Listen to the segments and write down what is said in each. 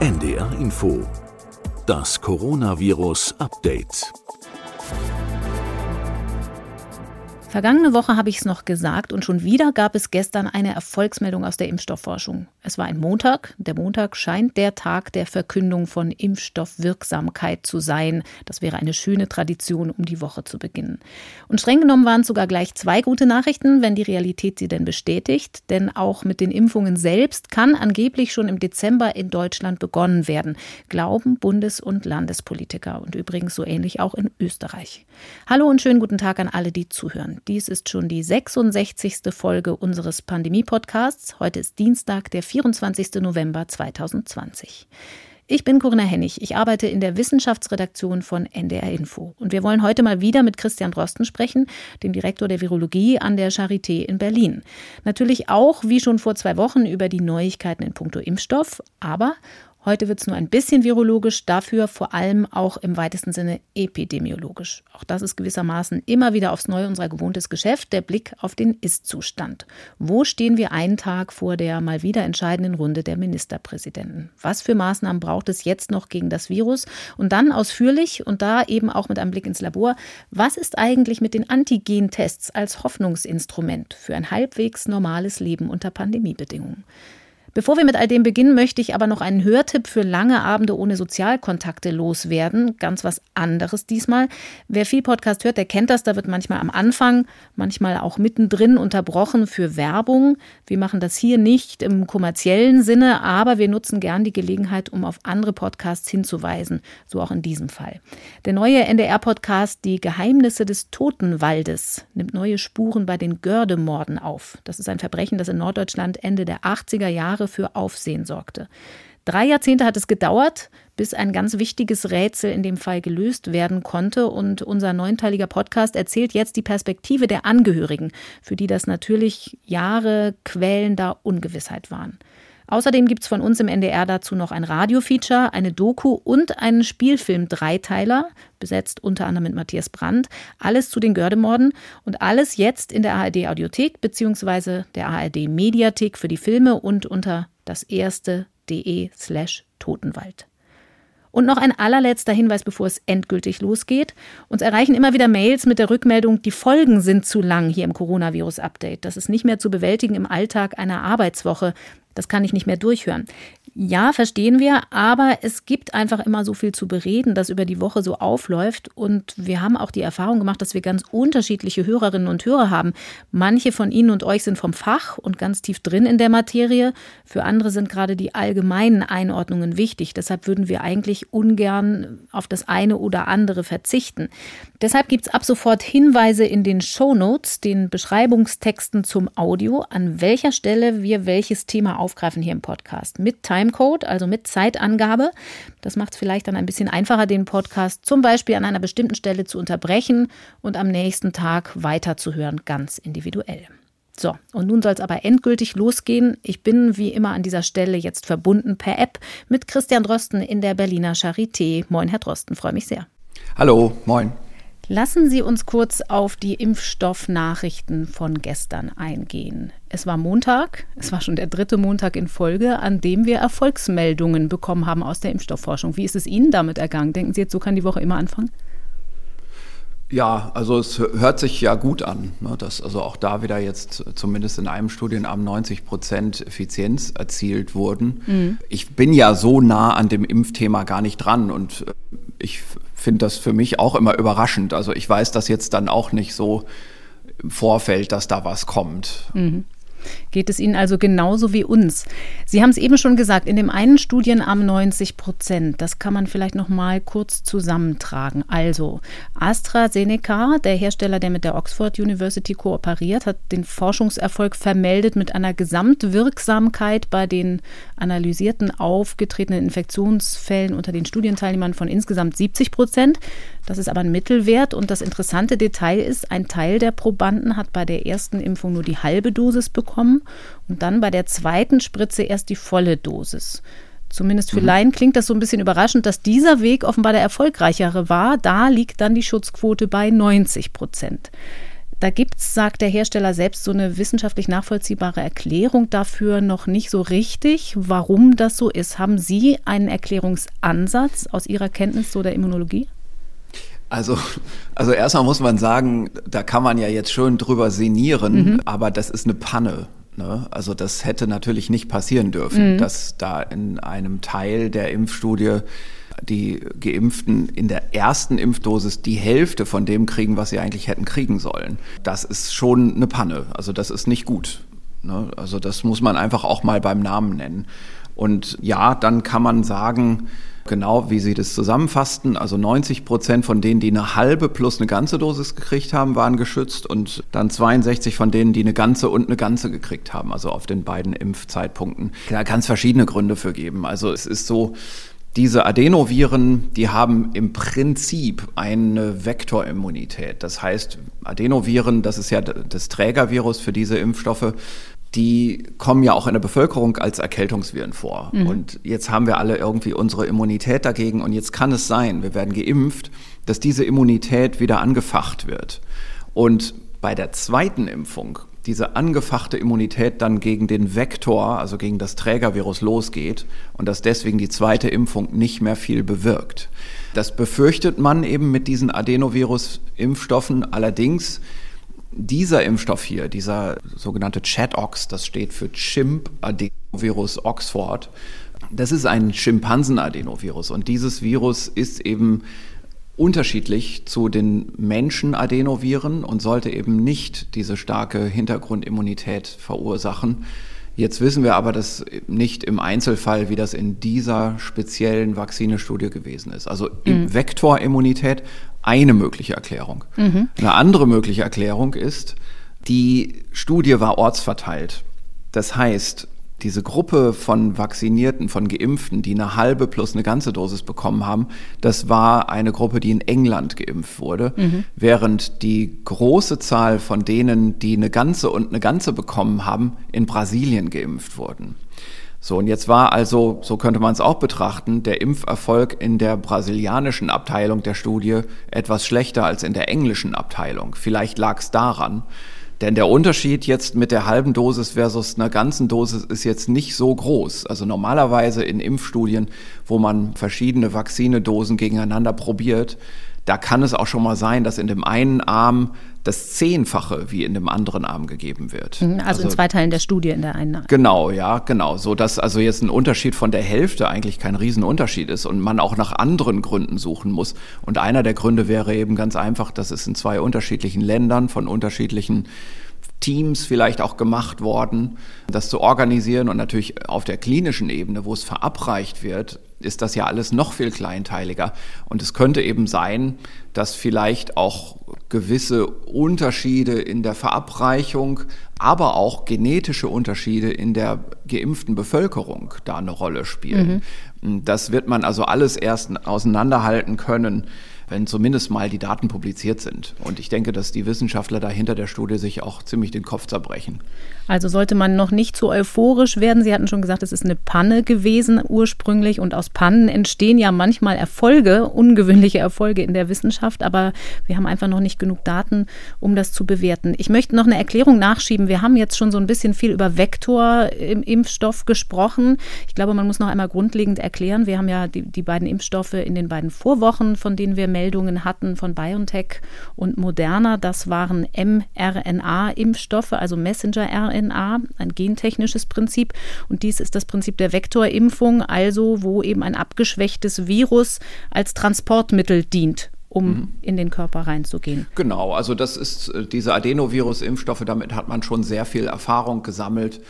NDR Info. Das Coronavirus Update. Vergangene Woche habe ich es noch gesagt und schon wieder gab es gestern eine Erfolgsmeldung aus der Impfstoffforschung. Es war ein Montag. Der Montag scheint der Tag der Verkündung von Impfstoffwirksamkeit zu sein. Das wäre eine schöne Tradition, um die Woche zu beginnen. Und streng genommen waren es sogar gleich zwei gute Nachrichten, wenn die Realität sie denn bestätigt. Denn auch mit den Impfungen selbst kann angeblich schon im Dezember in Deutschland begonnen werden. Glauben Bundes- und Landespolitiker und übrigens so ähnlich auch in Österreich. Hallo und schönen guten Tag an alle, die zuhören. Dies ist schon die 66. Folge unseres Pandemie-Podcasts. Heute ist Dienstag, der 24. November 2020. Ich bin Corinna Hennig. Ich arbeite in der Wissenschaftsredaktion von NDR Info. Und wir wollen heute mal wieder mit Christian Drosten sprechen, dem Direktor der Virologie an der Charité in Berlin. Natürlich auch, wie schon vor zwei Wochen, über die Neuigkeiten in puncto Impfstoff, aber Heute wird es nur ein bisschen virologisch, dafür vor allem auch im weitesten Sinne epidemiologisch. Auch das ist gewissermaßen immer wieder aufs Neue unser gewohntes Geschäft, der Blick auf den Ist-Zustand. Wo stehen wir einen Tag vor der mal wieder entscheidenden Runde der Ministerpräsidenten? Was für Maßnahmen braucht es jetzt noch gegen das Virus? Und dann ausführlich und da eben auch mit einem Blick ins Labor, was ist eigentlich mit den Antigen-Tests als Hoffnungsinstrument für ein halbwegs normales Leben unter Pandemiebedingungen? Bevor wir mit all dem beginnen, möchte ich aber noch einen Hörtipp für lange Abende ohne Sozialkontakte loswerden. Ganz was anderes diesmal. Wer viel Podcast hört, der kennt das. Da wird manchmal am Anfang, manchmal auch mittendrin unterbrochen für Werbung. Wir machen das hier nicht im kommerziellen Sinne, aber wir nutzen gern die Gelegenheit, um auf andere Podcasts hinzuweisen. So auch in diesem Fall. Der neue NDR-Podcast Die Geheimnisse des Totenwaldes nimmt neue Spuren bei den Gördemorden auf. Das ist ein Verbrechen, das in Norddeutschland Ende der 80er Jahre Jahre für Aufsehen sorgte. Drei Jahrzehnte hat es gedauert, bis ein ganz wichtiges Rätsel in dem Fall gelöst werden konnte. Und unser neunteiliger Podcast erzählt jetzt die Perspektive der Angehörigen, für die das natürlich Jahre quälender Ungewissheit waren. Außerdem gibt es von uns im NDR dazu noch ein Radiofeature, eine Doku und einen Spielfilm-Dreiteiler, besetzt unter anderem mit Matthias Brandt. Alles zu den Gördemorden und alles jetzt in der ARD-Audiothek bzw. der ARD-Mediathek für die Filme und unter das erste.de slash Totenwald. Und noch ein allerletzter Hinweis, bevor es endgültig losgeht. Uns erreichen immer wieder Mails mit der Rückmeldung, die Folgen sind zu lang hier im Coronavirus-Update. Das ist nicht mehr zu bewältigen im Alltag einer Arbeitswoche. Das kann ich nicht mehr durchhören. Ja, verstehen wir, aber es gibt einfach immer so viel zu bereden, das über die Woche so aufläuft. Und wir haben auch die Erfahrung gemacht, dass wir ganz unterschiedliche Hörerinnen und Hörer haben. Manche von Ihnen und euch sind vom Fach und ganz tief drin in der Materie. Für andere sind gerade die allgemeinen Einordnungen wichtig. Deshalb würden wir eigentlich ungern auf das eine oder andere verzichten. Deshalb gibt es ab sofort Hinweise in den Show Notes, den Beschreibungstexten zum Audio, an welcher Stelle wir welches Thema aufgreifen hier im Podcast. Mit Timecode, also mit Zeitangabe. Das macht es vielleicht dann ein bisschen einfacher, den Podcast zum Beispiel an einer bestimmten Stelle zu unterbrechen und am nächsten Tag weiterzuhören, ganz individuell. So, und nun soll es aber endgültig losgehen. Ich bin wie immer an dieser Stelle jetzt verbunden per App mit Christian Drosten in der Berliner Charité. Moin, Herr Drosten, freue mich sehr. Hallo, moin. Lassen Sie uns kurz auf die Impfstoffnachrichten von gestern eingehen. Es war Montag, es war schon der dritte Montag in Folge, an dem wir Erfolgsmeldungen bekommen haben aus der Impfstoffforschung. Wie ist es Ihnen damit ergangen? Denken Sie jetzt, so kann die Woche immer anfangen? Ja, also es hört sich ja gut an, ne, dass also auch da wieder jetzt zumindest in einem Studienarm 90 Prozent Effizienz erzielt wurden. Mhm. Ich bin ja so nah an dem Impfthema gar nicht dran und ich finde das für mich auch immer überraschend. Also ich weiß das jetzt dann auch nicht so im Vorfeld, dass da was kommt. Mhm. Geht es Ihnen also genauso wie uns? Sie haben es eben schon gesagt, in dem einen Studienarm 90 Prozent. Das kann man vielleicht noch mal kurz zusammentragen. Also AstraZeneca, der Hersteller, der mit der Oxford University kooperiert, hat den Forschungserfolg vermeldet mit einer Gesamtwirksamkeit bei den analysierten aufgetretenen Infektionsfällen unter den Studienteilnehmern von insgesamt 70 Prozent. Das ist aber ein Mittelwert und das interessante Detail ist, ein Teil der Probanden hat bei der ersten Impfung nur die halbe Dosis bekommen und dann bei der zweiten Spritze erst die volle Dosis. Zumindest für mhm. Laien klingt das so ein bisschen überraschend, dass dieser Weg offenbar der erfolgreichere war. Da liegt dann die Schutzquote bei 90 Prozent. Da gibt es, sagt der Hersteller selbst, so eine wissenschaftlich nachvollziehbare Erklärung dafür noch nicht so richtig, warum das so ist. Haben Sie einen Erklärungsansatz aus Ihrer Kenntnis so der Immunologie? Also, also erstmal muss man sagen, da kann man ja jetzt schön drüber sinnieren, mhm. aber das ist eine Panne. Ne? Also das hätte natürlich nicht passieren dürfen, mhm. dass da in einem Teil der Impfstudie die Geimpften in der ersten Impfdosis die Hälfte von dem kriegen, was sie eigentlich hätten kriegen sollen. Das ist schon eine Panne. Also das ist nicht gut. Ne? Also das muss man einfach auch mal beim Namen nennen. Und ja, dann kann man sagen, genau wie Sie das zusammenfassten. Also 90 Prozent von denen, die eine halbe plus eine ganze Dosis gekriegt haben, waren geschützt und dann 62 von denen, die eine ganze und eine ganze gekriegt haben, also auf den beiden Impfzeitpunkten. Da kann es verschiedene Gründe für geben. Also es ist so, diese Adenoviren, die haben im Prinzip eine Vektorimmunität. Das heißt, Adenoviren, das ist ja das Trägervirus für diese Impfstoffe, die kommen ja auch in der Bevölkerung als Erkältungsviren vor. Mhm. Und jetzt haben wir alle irgendwie unsere Immunität dagegen. Und jetzt kann es sein, wir werden geimpft, dass diese Immunität wieder angefacht wird. Und bei der zweiten Impfung diese angefachte Immunität dann gegen den Vektor, also gegen das Trägervirus losgeht und dass deswegen die zweite Impfung nicht mehr viel bewirkt. Das befürchtet man eben mit diesen Adenovirus-Impfstoffen. Allerdings dieser Impfstoff hier, dieser sogenannte ChAdOx, das steht für Chimp Adenovirus Oxford, das ist ein Schimpansen-Adenovirus und dieses Virus ist eben unterschiedlich zu den Menschen-Adenoviren und sollte eben nicht diese starke Hintergrundimmunität verursachen. Jetzt wissen wir aber das nicht im Einzelfall, wie das in dieser speziellen Vakzinestudie gewesen ist. Also mhm. Vektorimmunität eine mögliche Erklärung. Mhm. Eine andere mögliche Erklärung ist, die Studie war ortsverteilt. Das heißt, diese Gruppe von Vaccinierten, von Geimpften, die eine halbe plus eine ganze Dosis bekommen haben, das war eine Gruppe, die in England geimpft wurde, mhm. während die große Zahl von denen, die eine ganze und eine ganze bekommen haben, in Brasilien geimpft wurden. So, und jetzt war also, so könnte man es auch betrachten, der Impferfolg in der brasilianischen Abteilung der Studie etwas schlechter als in der englischen Abteilung. Vielleicht lag es daran. Denn der Unterschied jetzt mit der halben Dosis versus einer ganzen Dosis ist jetzt nicht so groß. Also normalerweise in Impfstudien, wo man verschiedene Vakzinedosen gegeneinander probiert, da kann es auch schon mal sein, dass in dem einen Arm das Zehnfache wie in dem anderen Arm gegeben wird. Also, also, in zwei Teilen der Studie in der einen. Genau, ja, genau. So dass also jetzt ein Unterschied von der Hälfte eigentlich kein Riesenunterschied ist und man auch nach anderen Gründen suchen muss. Und einer der Gründe wäre eben ganz einfach, dass es in zwei unterschiedlichen Ländern von unterschiedlichen Teams vielleicht auch gemacht worden, das zu organisieren und natürlich auf der klinischen Ebene, wo es verabreicht wird, ist das ja alles noch viel kleinteiliger. Und es könnte eben sein, dass vielleicht auch gewisse Unterschiede in der Verabreichung, aber auch genetische Unterschiede in der geimpften Bevölkerung da eine Rolle spielen. Mhm. Das wird man also alles erst auseinanderhalten können, wenn zumindest mal die Daten publiziert sind. Und ich denke, dass die Wissenschaftler dahinter der Studie sich auch ziemlich den Kopf zerbrechen. Also sollte man noch nicht zu euphorisch werden. Sie hatten schon gesagt, es ist eine Panne gewesen ursprünglich und aus Pannen entstehen ja manchmal Erfolge, ungewöhnliche Erfolge in der Wissenschaft, aber wir haben einfach noch nicht genug Daten, um das zu bewerten. Ich möchte noch eine Erklärung nachschieben. Wir haben jetzt schon so ein bisschen viel über Vektor im Impfstoff gesprochen. Ich glaube, man muss noch einmal grundlegend erklären. Wir haben ja die, die beiden Impfstoffe in den beiden Vorwochen, von denen wir Meldungen hatten von BioNTech und Moderna. Das waren mRNA-Impfstoffe, also Messenger-RNA. RNA, ein gentechnisches Prinzip. Und dies ist das Prinzip der Vektorimpfung, also wo eben ein abgeschwächtes Virus als Transportmittel dient um mhm. in den Körper reinzugehen. Genau, also das ist äh, diese Adenovirus-Impfstoffe, damit hat man schon sehr viel Erfahrung gesammelt.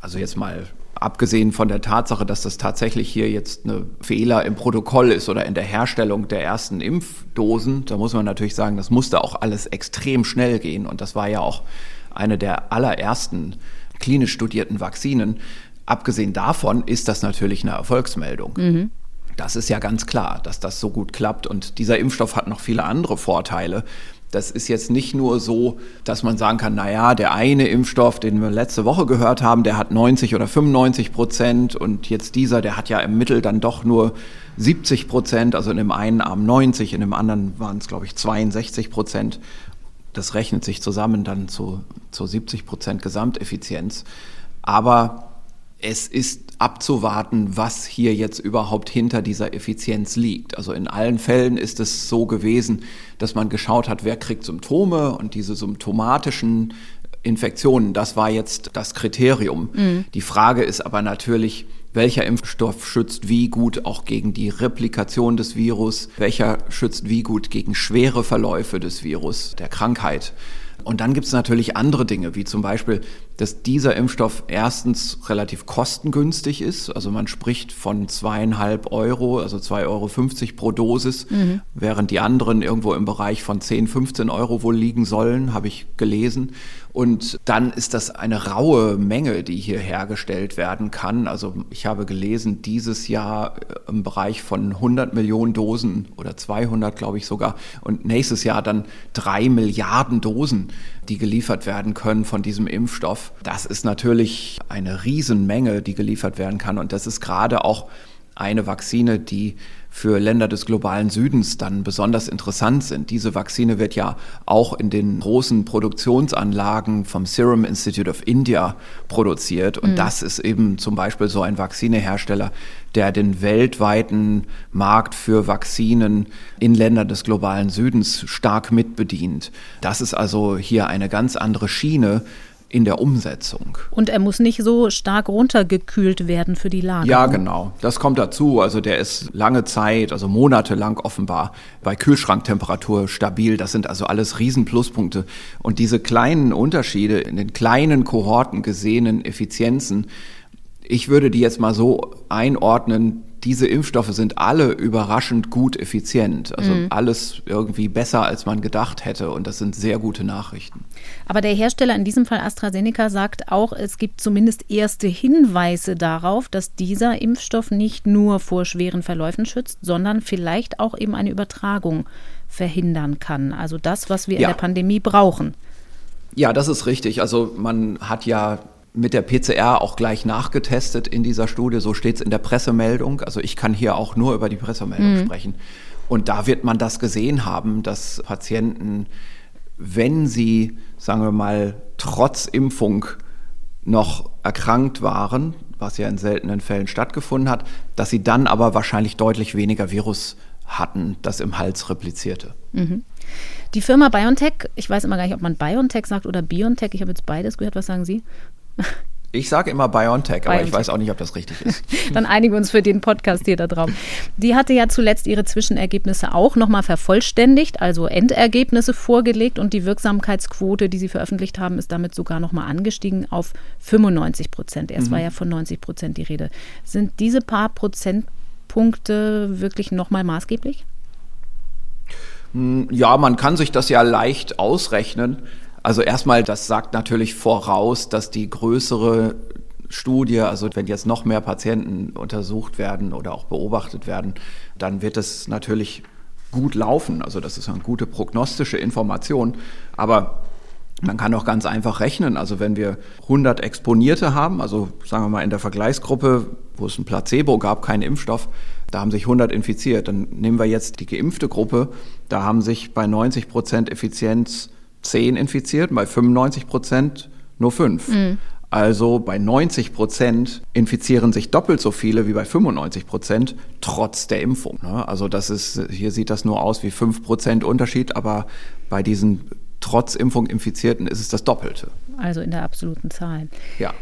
Also jetzt mal abgesehen von der Tatsache, dass das tatsächlich hier jetzt ein Fehler im Protokoll ist oder in der Herstellung der ersten Impfdosen, da muss man natürlich sagen, das musste auch alles extrem schnell gehen und das war ja auch eine der allerersten klinisch studierten Vakzinen. Abgesehen davon ist das natürlich eine Erfolgsmeldung. Mhm. Das ist ja ganz klar, dass das so gut klappt. Und dieser Impfstoff hat noch viele andere Vorteile. Das ist jetzt nicht nur so, dass man sagen kann, naja, der eine Impfstoff, den wir letzte Woche gehört haben, der hat 90 oder 95 Prozent und jetzt dieser, der hat ja im Mittel dann doch nur 70 Prozent, also in dem einen Arm 90, in dem anderen waren es, glaube ich, 62 Prozent Das rechnet sich zusammen dann zu, zu 70 Prozent Gesamteffizienz. Aber es ist abzuwarten, was hier jetzt überhaupt hinter dieser Effizienz liegt. Also in allen Fällen ist es so gewesen, dass man geschaut hat, wer kriegt Symptome und diese symptomatischen Infektionen, das war jetzt das Kriterium. Mhm. Die Frage ist aber natürlich, welcher Impfstoff schützt wie gut auch gegen die Replikation des Virus, welcher schützt wie gut gegen schwere Verläufe des Virus, der Krankheit. Und dann gibt es natürlich andere Dinge, wie zum Beispiel, dass dieser Impfstoff erstens relativ kostengünstig ist. Also man spricht von zweieinhalb Euro, also 2,50 Euro pro Dosis, mhm. während die anderen irgendwo im Bereich von 10, 15 Euro wohl liegen sollen, habe ich gelesen. Und dann ist das eine raue Menge, die hier hergestellt werden kann. Also ich habe gelesen, dieses Jahr äh, im Bereich von 100 Millionen Dosen oder 200, glaube ich sogar. Und nächstes Jahr dann drei Milliarden Dosen, die geliefert werden können von diesem Impfstoff. Das ist natürlich eine Riesenmenge, die geliefert werden kann. Und das ist gerade auch eine Vakzine, die für Länder des globalen Südens dann besonders interessant sind. Diese Vakzine wird ja auch in den großen Produktionsanlagen vom Serum Institute of India produziert. Und mhm. das ist eben zum Beispiel so ein Vakzinehersteller, der den weltweiten Markt für Vakzinen in Ländern des globalen Südens stark mitbedient. Das ist also hier eine ganz andere Schiene, in der Umsetzung. Und er muss nicht so stark runtergekühlt werden für die Lage. Ja, genau. Das kommt dazu. Also der ist lange Zeit, also monatelang offenbar bei Kühlschranktemperatur stabil. Das sind also alles Riesenpluspunkte. Und diese kleinen Unterschiede in den kleinen Kohorten gesehenen Effizienzen, ich würde die jetzt mal so einordnen, diese Impfstoffe sind alle überraschend gut effizient. Also mhm. alles irgendwie besser, als man gedacht hätte. Und das sind sehr gute Nachrichten. Aber der Hersteller, in diesem Fall AstraZeneca, sagt auch, es gibt zumindest erste Hinweise darauf, dass dieser Impfstoff nicht nur vor schweren Verläufen schützt, sondern vielleicht auch eben eine Übertragung verhindern kann. Also das, was wir ja. in der Pandemie brauchen. Ja, das ist richtig. Also man hat ja mit der PCR auch gleich nachgetestet in dieser Studie. So steht es in der Pressemeldung. Also ich kann hier auch nur über die Pressemeldung mhm. sprechen. Und da wird man das gesehen haben, dass Patienten, wenn sie, sagen wir mal, trotz Impfung noch erkrankt waren, was ja in seltenen Fällen stattgefunden hat, dass sie dann aber wahrscheinlich deutlich weniger Virus hatten, das im Hals replizierte. Mhm. Die Firma BioNTech, ich weiß immer gar nicht, ob man BioNTech sagt oder BioNTech, ich habe jetzt beides gehört, was sagen Sie? Ich sage immer BioNTech, aber ich weiß auch nicht, ob das richtig ist. Dann einigen wir uns für den Podcast hier da drauf. Die hatte ja zuletzt ihre Zwischenergebnisse auch nochmal vervollständigt, also Endergebnisse vorgelegt und die Wirksamkeitsquote, die sie veröffentlicht haben, ist damit sogar nochmal angestiegen auf 95 Prozent. Erst mhm. war ja von 90 Prozent die Rede. Sind diese paar Prozentpunkte wirklich nochmal maßgeblich? Hm, ja, man kann sich das ja leicht ausrechnen. Also erstmal, das sagt natürlich voraus, dass die größere Studie, also wenn jetzt noch mehr Patienten untersucht werden oder auch beobachtet werden, dann wird es natürlich gut laufen. Also das ist eine gute prognostische Information. Aber man kann auch ganz einfach rechnen. Also wenn wir 100 Exponierte haben, also sagen wir mal in der Vergleichsgruppe, wo es ein Placebo gab, keinen Impfstoff, da haben sich 100 infiziert. Dann nehmen wir jetzt die geimpfte Gruppe, da haben sich bei 90 Prozent Effizienz 10 infiziert, bei 95 Prozent nur 5. Mhm. Also bei 90 Prozent infizieren sich doppelt so viele wie bei 95 Prozent trotz der Impfung. Ne? Also das ist, hier sieht das nur aus wie 5 Prozent Unterschied, aber bei diesen trotz Impfung Infizierten ist es das Doppelte. Also in der absoluten Zahl. Ja.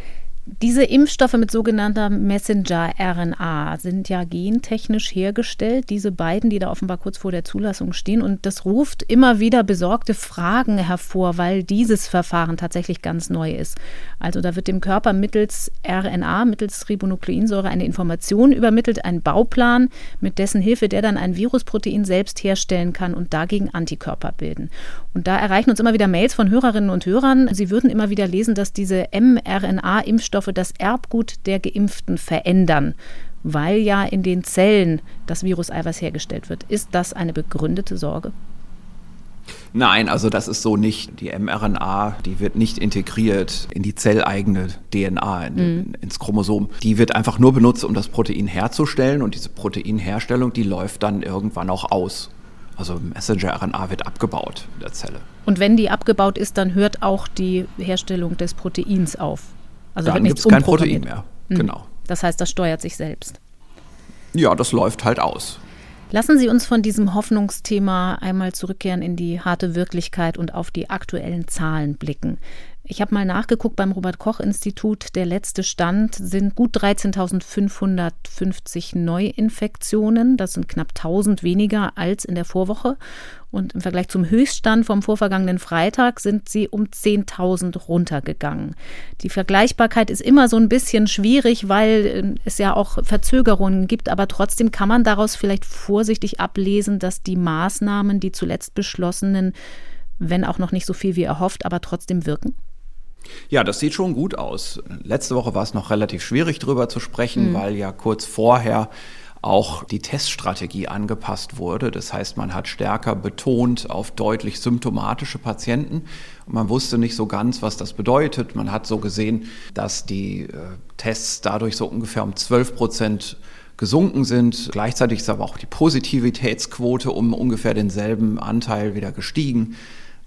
Diese Impfstoffe mit sogenannter Messenger-RNA sind ja gentechnisch hergestellt, diese beiden, die da offenbar kurz vor der Zulassung stehen. Und das ruft immer wieder besorgte Fragen hervor, weil dieses Verfahren tatsächlich ganz neu ist. Also da wird dem Körper mittels RNA, mittels Ribonukleinsäure eine Information übermittelt, ein Bauplan, mit dessen Hilfe der dann ein Virusprotein selbst herstellen kann und dagegen Antikörper bilden. Und da erreichen uns immer wieder Mails von Hörerinnen und Hörern. Sie würden immer wieder lesen, dass diese mRNA-Impfstoffe Impfstoffe das Erbgut der Geimpften verändern, weil ja in den Zellen das Viruseiweiß hergestellt wird. Ist das eine begründete Sorge? Nein, also das ist so nicht. Die mRNA, die wird nicht integriert in die zelleigene DNA, in, mhm. ins Chromosom. Die wird einfach nur benutzt, um das Protein herzustellen und diese Proteinherstellung, die läuft dann irgendwann auch aus. Also Messenger-RNA wird abgebaut in der Zelle. Und wenn die abgebaut ist, dann hört auch die Herstellung des Proteins auf. Also dann gibt es kein Protein mehr. Mhm. Genau. Das heißt, das steuert sich selbst. Ja, das läuft halt aus. Lassen Sie uns von diesem Hoffnungsthema einmal zurückkehren in die harte Wirklichkeit und auf die aktuellen Zahlen blicken. Ich habe mal nachgeguckt beim Robert Koch Institut. Der letzte Stand sind gut 13.550 Neuinfektionen. Das sind knapp 1000 weniger als in der Vorwoche. Und im Vergleich zum Höchststand vom vorvergangenen Freitag sind sie um 10.000 runtergegangen. Die Vergleichbarkeit ist immer so ein bisschen schwierig, weil äh, es ja auch Verzögerungen gibt. Aber trotzdem kann man daraus vielleicht vorsichtig ablesen, dass die Maßnahmen, die zuletzt beschlossenen, wenn auch noch nicht so viel wie erhofft, aber trotzdem wirken? Ja, das sieht schon gut aus. Letzte Woche war es noch relativ schwierig darüber zu sprechen, mhm. weil ja kurz vorher auch die Teststrategie angepasst wurde. Das heißt, man hat stärker betont auf deutlich symptomatische Patienten. Man wusste nicht so ganz, was das bedeutet. Man hat so gesehen, dass die äh, Tests dadurch so ungefähr um 12 Prozent gesunken sind. Gleichzeitig ist aber auch die Positivitätsquote um ungefähr denselben Anteil wieder gestiegen.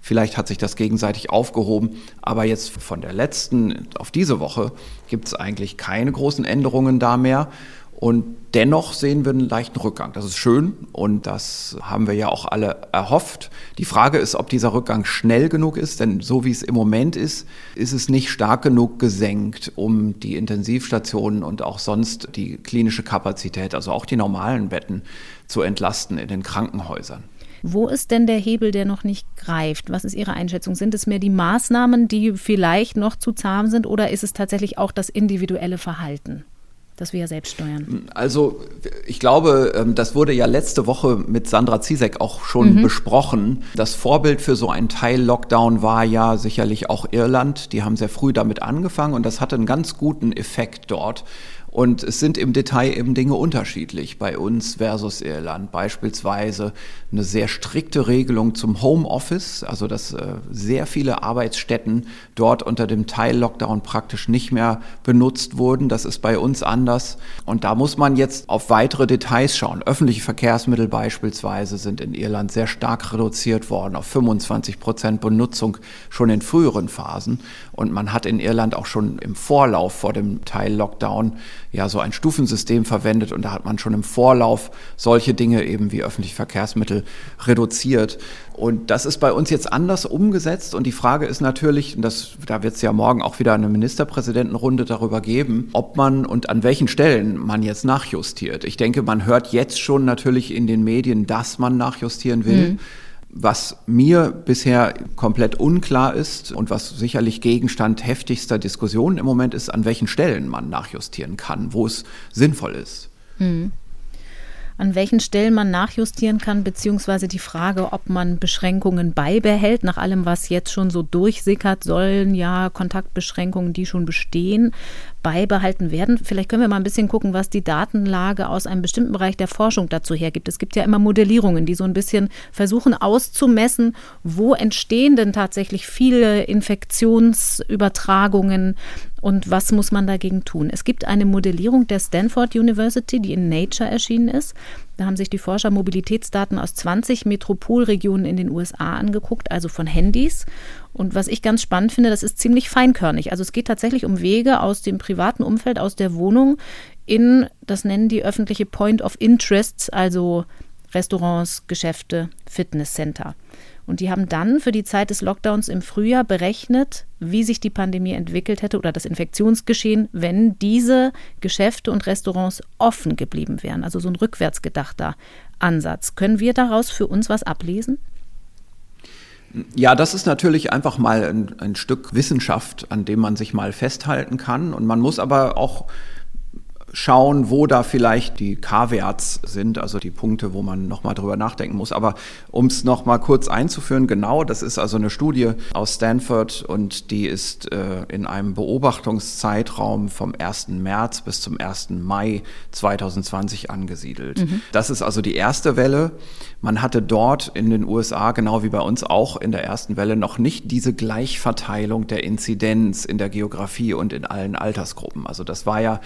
Vielleicht hat sich das gegenseitig aufgehoben, aber jetzt von der letzten auf diese Woche gibt es eigentlich keine großen Änderungen da mehr. Und dennoch sehen wir einen leichten Rückgang. Das ist schön und das haben wir ja auch alle erhofft. Die Frage ist, ob dieser Rückgang schnell genug ist, denn so wie es im Moment ist, ist es nicht stark genug gesenkt, um die Intensivstationen und auch sonst die klinische Kapazität, also auch die normalen Betten, zu entlasten in den Krankenhäusern. Wo ist denn der Hebel, der noch nicht greift? Was ist Ihre Einschätzung? Sind es mehr die Maßnahmen, die vielleicht noch zu zahm sind oder ist es tatsächlich auch das individuelle Verhalten? Das wir ja selbst steuern? Also ich glaube, ähm, das wurde ja letzte Woche mit Sandra Zizek auch schon mhm. besprochen. Das Vorbild für so einen Teil-Lockdown war ja sicherlich auch Irland. Die haben sehr früh damit angefangen und das hatte einen ganz guten Effekt dort. Und es sind im Detail eben Dinge unterschiedlich bei uns versus Irland. Beispielsweise eine sehr strikte Regelung zum Homeoffice, also dass äh, sehr viele Arbeitsstätten dort unter dem Teil-Lockdown praktisch nicht mehr benutzt wurden. Das ist bei uns anders. Und da muss man jetzt auf weitere Details schauen. Öffentliche Verkehrsmittel beispielsweise sind in Irland sehr stark reduziert worden auf 25 Prozent Benutzung schon in früheren Phasen. Und man hat in Irland auch schon im Vorlauf vor dem Teil-Lockdown ja so ein Stufensystem verwendet und da hat man schon im Vorlauf solche Dinge eben wie öffentliche Verkehrsmittel reduziert. Und das ist bei uns jetzt anders umgesetzt und die Frage ist natürlich, und das, da wird es ja morgen auch wieder eine Ministerpräsidentenrunde darüber geben, ob man und an welchen Stellen man jetzt nachjustiert. Ich denke, man hört jetzt schon natürlich in den Medien, dass man nachjustieren will. Mhm. Was mir bisher komplett unklar ist und was sicherlich Gegenstand heftigster Diskussionen im Moment ist, an welchen Stellen man nachjustieren kann, wo es sinnvoll ist. Hm. An welchen Stellen man nachjustieren kann, beziehungsweise die Frage, ob man Beschränkungen beibehält. Nach allem, was jetzt schon so durchsickert, sollen ja Kontaktbeschränkungen, die schon bestehen, beibehalten werden. Vielleicht können wir mal ein bisschen gucken, was die Datenlage aus einem bestimmten Bereich der Forschung dazu hergibt. Es gibt ja immer Modellierungen, die so ein bisschen versuchen auszumessen, wo entstehen denn tatsächlich viele Infektionsübertragungen und was muss man dagegen tun? Es gibt eine Modellierung der Stanford University, die in Nature erschienen ist. Da haben sich die Forscher Mobilitätsdaten aus 20 Metropolregionen in den USA angeguckt, also von Handys. Und was ich ganz spannend finde, das ist ziemlich feinkörnig. Also es geht tatsächlich um Wege aus dem privaten Umfeld, aus der Wohnung in, das nennen die öffentliche Point of Interests, also Restaurants, Geschäfte, Fitnesscenter. Und die haben dann für die Zeit des Lockdowns im Frühjahr berechnet, wie sich die Pandemie entwickelt hätte oder das Infektionsgeschehen, wenn diese Geschäfte und Restaurants offen geblieben wären. Also so ein rückwärtsgedachter Ansatz. Können wir daraus für uns was ablesen? Ja, das ist natürlich einfach mal ein, ein Stück Wissenschaft, an dem man sich mal festhalten kann. Und man muss aber auch schauen, wo da vielleicht die K-Werts sind, also die Punkte, wo man nochmal drüber nachdenken muss. Aber um es nochmal kurz einzuführen, genau, das ist also eine Studie aus Stanford und die ist äh, in einem Beobachtungszeitraum vom 1. März bis zum 1. Mai 2020 angesiedelt. Mhm. Das ist also die erste Welle. Man hatte dort in den USA, genau wie bei uns auch in der ersten Welle, noch nicht diese Gleichverteilung der Inzidenz in der Geografie und in allen Altersgruppen. Also das war ja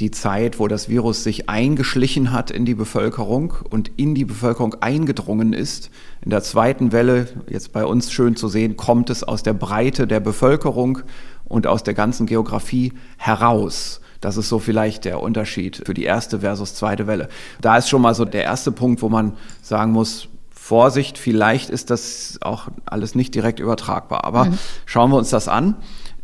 die Zeit, wo das Virus sich eingeschlichen hat in die Bevölkerung und in die Bevölkerung eingedrungen ist. In der zweiten Welle, jetzt bei uns schön zu sehen, kommt es aus der Breite der Bevölkerung und aus der ganzen Geografie heraus. Das ist so vielleicht der Unterschied für die erste versus zweite Welle. Da ist schon mal so der erste Punkt, wo man sagen muss, Vorsicht, vielleicht ist das auch alles nicht direkt übertragbar. Aber mhm. schauen wir uns das an.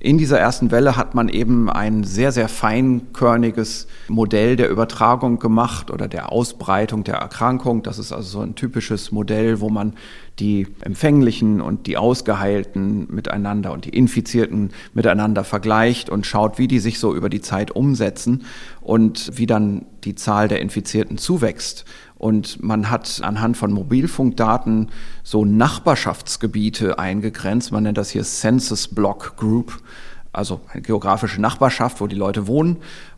In dieser ersten Welle hat man eben ein sehr, sehr feinkörniges Modell der Übertragung gemacht oder der Ausbreitung der Erkrankung. Das ist also so ein typisches Modell, wo man die Empfänglichen und die Ausgeheilten miteinander und die Infizierten miteinander vergleicht und schaut, wie die sich so über die Zeit umsetzen und wie dann die Zahl der Infizierten zuwächst. Und man hat anhand von Mobilfunkdaten so Nachbarschaftsgebiete eingegrenzt. Man nennt das hier Census Block Group, also eine geografische Nachbarschaft, wo die Leute wohnen.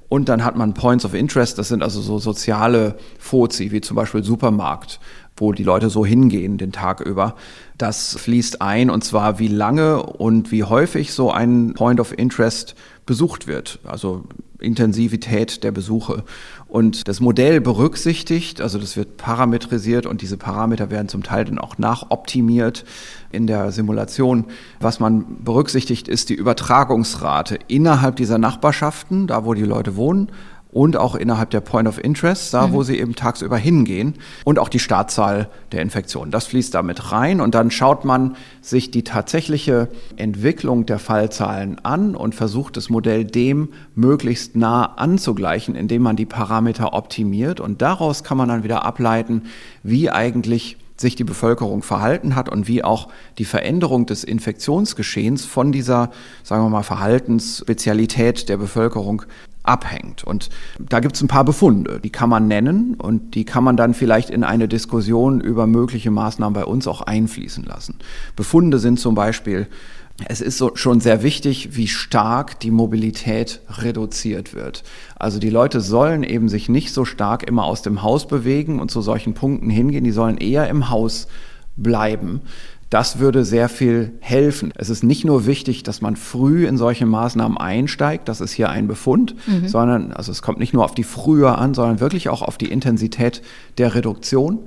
Und dann hat man Points of Interest, das sind also so soziale Fozi, wie zum Beispiel Supermarkt, wo die Leute so hingehen den Tag über. Das fließt ein und zwar wie lange und wie häufig so ein Point of Interest besucht wird. Also Intensivität der Besuche. Und das Modell berücksichtigt, also das wird parametrisiert und diese Parameter werden zum Teil dann auch nachoptimiert in der Simulation. Was man berücksichtigt, ist die Übertragungsrate innerhalb dieser Nachbarschaften, da wo die Leute wohnen, und auch innerhalb der Point of Interest, da mhm. wo sie eben tagsüber hingehen und auch die Startzahl der Infektion. Das fließt damit rein und dann schaut man sich die tatsächliche Entwicklung der Fallzahlen an und versucht das Modell dem möglichst nah anzugleichen, indem man die Parameter optimiert und daraus kann man dann wieder ableiten, wie eigentlich sich die Bevölkerung verhalten hat und wie auch die Veränderung des Infektionsgeschehens von dieser, sagen wir mal, Verhaltensspezialität der Bevölkerung abhängt. Und da gibt es ein paar Befunde, die kann man nennen und die kann man dann vielleicht in eine Diskussion über mögliche Maßnahmen bei uns auch einfließen lassen. Befunde sind zum Beispiel, es ist so schon sehr wichtig, wie stark die Mobilität reduziert wird. Also die Leute sollen eben sich nicht so stark immer aus dem Haus bewegen und zu solchen Punkten hingehen, die sollen eher im Haus bleiben. Das würde sehr viel helfen. Es ist nicht nur wichtig, dass man früh in solche Maßnahmen einsteigt, das ist hier ein Befund, mhm. sondern also es kommt nicht nur auf die Frühe an, sondern wirklich auch auf die Intensität der Reduktion.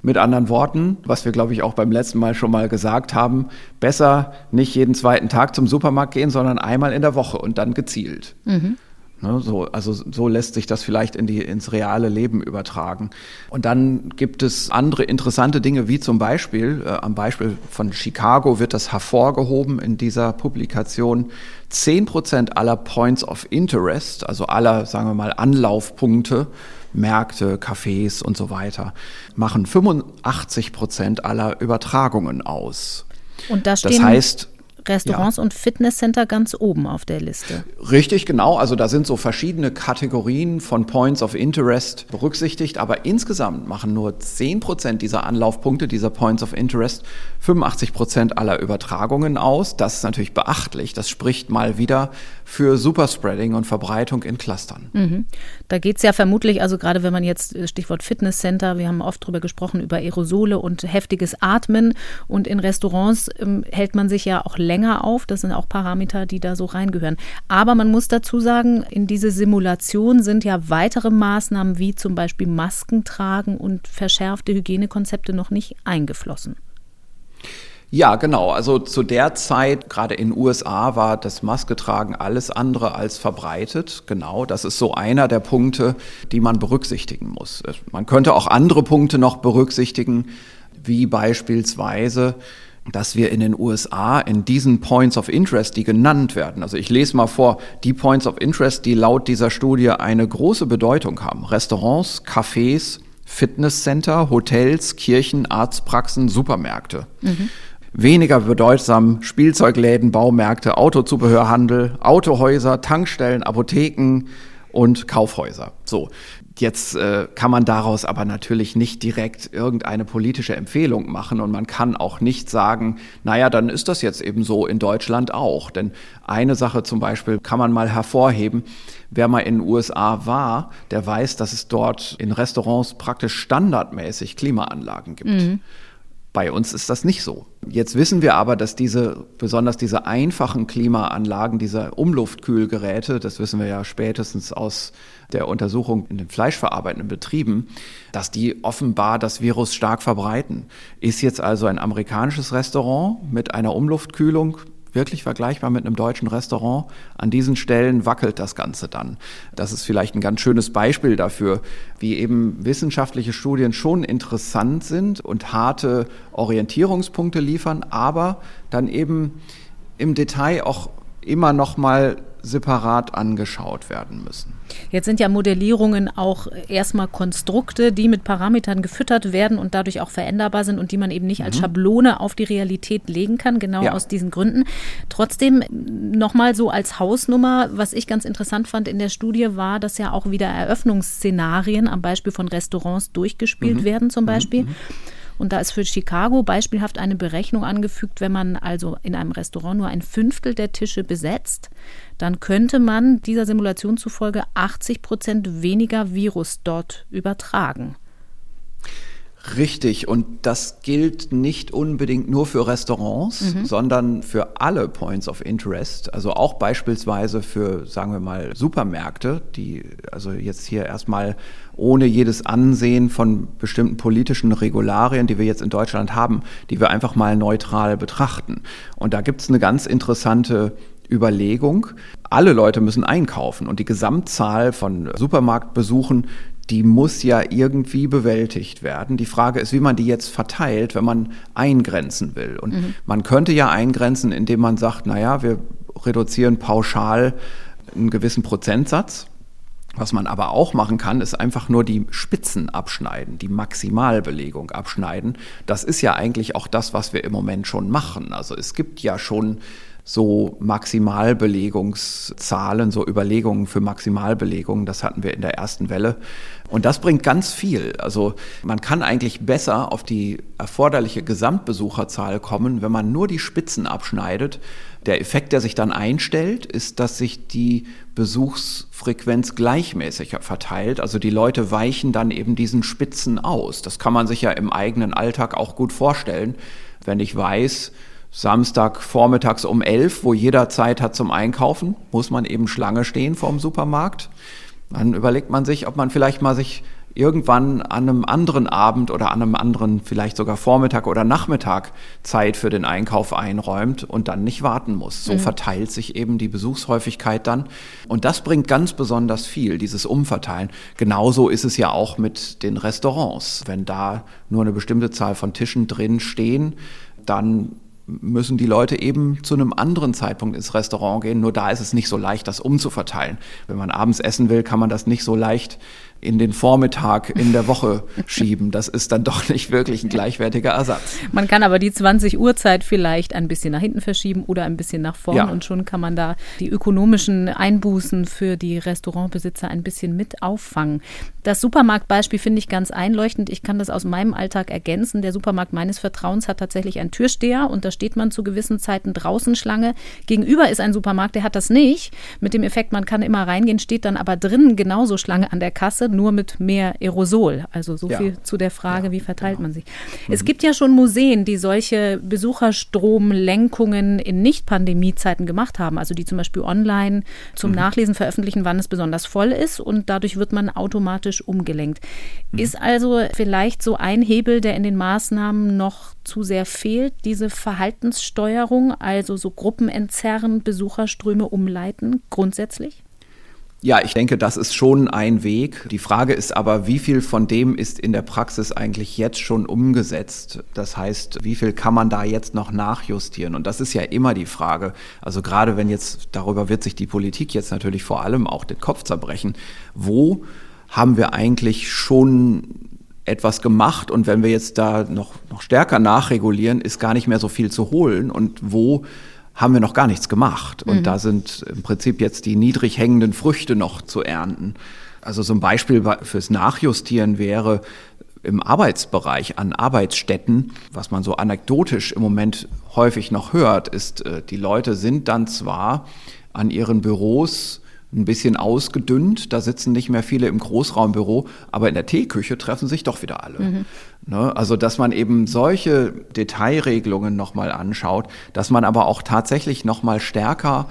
Mit anderen Worten, was wir, glaube ich, auch beim letzten Mal schon mal gesagt haben, besser nicht jeden zweiten Tag zum Supermarkt gehen, sondern einmal in der Woche und dann gezielt. Mhm. Ne, so, also so lässt sich das vielleicht in die, ins reale Leben übertragen. Und dann gibt es andere interessante Dinge, wie zum Beispiel, äh, am Beispiel von Chicago wird das hervorgehoben in dieser Publikation, 10 Prozent aller Points of Interest, also aller, sagen wir mal, Anlaufpunkte, Märkte, Cafés und so weiter, machen 85 Prozent aller Übertragungen aus. Und da stehen, das heißt, Restaurants ja. und Fitnesscenter ganz oben auf der Liste. Richtig, genau. Also da sind so verschiedene Kategorien von Points of Interest berücksichtigt, aber insgesamt machen nur 10 Prozent dieser Anlaufpunkte, dieser Points of Interest, 85 Prozent aller Übertragungen aus. Das ist natürlich beachtlich. Das spricht mal wieder für Superspreading und Verbreitung in Clustern. Mhm. Da geht es ja vermutlich, also gerade wenn man jetzt äh, Stichwort Fitnesscenter, wir haben oft darüber gesprochen, über Aerosole und heftiges Atmen und in Restaurants ähm, hält man sich ja auch länger länger auf. Das sind auch Parameter, die da so reingehören. Aber man muss dazu sagen, in diese Simulation sind ja weitere Maßnahmen wie zum Beispiel Masken tragen und verschärfte Hygienekonzepte noch nicht eingeflossen. Ja, genau. Also zu der Zeit, gerade in den USA, war das Masketragen alles andere als verbreitet. Genau, das ist so einer der Punkte, die man berücksichtigen muss. Man könnte auch andere Punkte noch berücksichtigen, wie beispielsweise dass wir in den USA in diesen Points of Interest, die genannt werden, also ich lese mal vor, die Points of Interest, die laut dieser Studie eine große Bedeutung haben. Restaurants, Cafés, Fitnesscenter, Hotels, Kirchen, Arztpraxen, Supermärkte. Mhm. Weniger bedeutsam Spielzeugläden, Baumärkte, Autozubehörhandel, Autohäuser, Tankstellen, Apotheken und Kaufhäuser. So, Jetzt äh, kann man daraus aber natürlich nicht direkt irgendeine politische Empfehlung machen und man kann auch nicht sagen, naja, dann ist das jetzt eben so in Deutschland auch. Denn eine Sache zum Beispiel kann man mal hervorheben, wer mal in den USA war, der weiß, dass es dort in Restaurants praktisch standardmäßig Klimaanlagen gibt. Mhm. Bei uns ist das nicht so. Jetzt wissen wir aber, dass diese, besonders diese einfachen Klimaanlagen, diese Umluftkühlgeräte, das wissen wir ja spätestens aus der Untersuchung in den fleischverarbeitenden Betrieben, dass die offenbar das Virus stark verbreiten. Ist jetzt also ein amerikanisches Restaurant mit einer Umluftkühlung wirklich vergleichbar mit einem deutschen Restaurant. An diesen Stellen wackelt das Ganze dann. Das ist vielleicht ein ganz schönes Beispiel dafür, wie eben wissenschaftliche Studien schon interessant sind und harte Orientierungspunkte liefern, aber dann eben im Detail auch immer noch mal separat angeschaut werden müssen. Jetzt sind ja Modellierungen auch erstmal Konstrukte, die mit Parametern gefüttert werden und dadurch auch veränderbar sind und die man eben nicht mhm. als Schablone auf die Realität legen kann, genau ja. aus diesen Gründen. Trotzdem nochmal so als Hausnummer, was ich ganz interessant fand in der Studie, war, dass ja auch wieder Eröffnungsszenarien am Beispiel von Restaurants durchgespielt mhm. werden zum mhm. Beispiel. Mhm. Und da ist für Chicago beispielhaft eine Berechnung angefügt, wenn man also in einem Restaurant nur ein Fünftel der Tische besetzt, dann könnte man dieser Simulation zufolge 80 Prozent weniger Virus dort übertragen. Richtig, und das gilt nicht unbedingt nur für Restaurants, mhm. sondern für alle Points of Interest, also auch beispielsweise für, sagen wir mal, Supermärkte, die also jetzt hier erstmal ohne jedes Ansehen von bestimmten politischen Regularien, die wir jetzt in Deutschland haben, die wir einfach mal neutral betrachten. Und da gibt es eine ganz interessante Überlegung. Alle Leute müssen einkaufen und die Gesamtzahl von Supermarktbesuchen, die muss ja irgendwie bewältigt werden. Die Frage ist, wie man die jetzt verteilt, wenn man eingrenzen will. Und mhm. man könnte ja eingrenzen, indem man sagt, naja, wir reduzieren pauschal einen gewissen Prozentsatz. Was man aber auch machen kann, ist einfach nur die Spitzen abschneiden, die Maximalbelegung abschneiden. Das ist ja eigentlich auch das, was wir im Moment schon machen. Also es gibt ja schon so Maximalbelegungszahlen, so Überlegungen für Maximalbelegungen. Das hatten wir in der ersten Welle. Und das bringt ganz viel. Also man kann eigentlich besser auf die erforderliche Gesamtbesucherzahl kommen, wenn man nur die Spitzen abschneidet. Der Effekt, der sich dann einstellt, ist, dass sich die Besuchsfrequenz gleichmäßiger verteilt. Also die Leute weichen dann eben diesen Spitzen aus. Das kann man sich ja im eigenen Alltag auch gut vorstellen. Wenn ich weiß, Samstag vormittags um elf, wo jeder Zeit hat zum Einkaufen, muss man eben Schlange stehen vorm Supermarkt. Dann überlegt man sich, ob man vielleicht mal sich irgendwann an einem anderen Abend oder an einem anderen, vielleicht sogar Vormittag oder Nachmittag Zeit für den Einkauf einräumt und dann nicht warten muss. So mhm. verteilt sich eben die Besuchshäufigkeit dann. Und das bringt ganz besonders viel, dieses Umverteilen. Genauso ist es ja auch mit den Restaurants. Wenn da nur eine bestimmte Zahl von Tischen drin stehen, dann müssen die Leute eben zu einem anderen Zeitpunkt ins Restaurant gehen. Nur da ist es nicht so leicht, das umzuverteilen. Wenn man abends essen will, kann man das nicht so leicht in den Vormittag in der Woche schieben. Das ist dann doch nicht wirklich ein gleichwertiger Ersatz. Man kann aber die 20 Uhr Zeit vielleicht ein bisschen nach hinten verschieben oder ein bisschen nach vorn ja. und schon kann man da die ökonomischen Einbußen für die Restaurantbesitzer ein bisschen mit auffangen. Das Supermarktbeispiel finde ich ganz einleuchtend. Ich kann das aus meinem Alltag ergänzen. Der Supermarkt meines Vertrauens hat tatsächlich einen Türsteher und da steht man zu gewissen Zeiten draußen Schlange. Gegenüber ist ein Supermarkt, der hat das nicht. Mit dem Effekt, man kann immer reingehen, steht dann aber drinnen genauso Schlange an der Kasse nur mit mehr Aerosol. Also so ja. viel zu der Frage, ja, wie verteilt genau. man sich. Mhm. Es gibt ja schon Museen, die solche Besucherstromlenkungen in Nicht-Pandemie-Zeiten gemacht haben, also die zum Beispiel online zum mhm. Nachlesen veröffentlichen, wann es besonders voll ist und dadurch wird man automatisch umgelenkt. Mhm. Ist also vielleicht so ein Hebel, der in den Maßnahmen noch zu sehr fehlt, diese Verhaltenssteuerung, also so Gruppen entzerren, Besucherströme umleiten, grundsätzlich? Ja, ich denke, das ist schon ein Weg. Die Frage ist aber, wie viel von dem ist in der Praxis eigentlich jetzt schon umgesetzt? Das heißt, wie viel kann man da jetzt noch nachjustieren? Und das ist ja immer die Frage. Also gerade wenn jetzt, darüber wird sich die Politik jetzt natürlich vor allem auch den Kopf zerbrechen. Wo haben wir eigentlich schon etwas gemacht und wenn wir jetzt da noch, noch stärker nachregulieren, ist gar nicht mehr so viel zu holen und wo haben wir noch gar nichts gemacht. Und mhm. da sind im Prinzip jetzt die niedrig hängenden Früchte noch zu ernten. Also so ein Beispiel fürs Nachjustieren wäre im Arbeitsbereich an Arbeitsstätten, was man so anekdotisch im Moment häufig noch hört, ist, äh, die Leute sind dann zwar an ihren Büros ein bisschen ausgedünnt. Da sitzen nicht mehr viele im Großraumbüro, aber in der Teeküche treffen sich doch wieder alle. Mhm. Ne? Also, dass man eben solche Detailregelungen nochmal anschaut, dass man aber auch tatsächlich nochmal stärker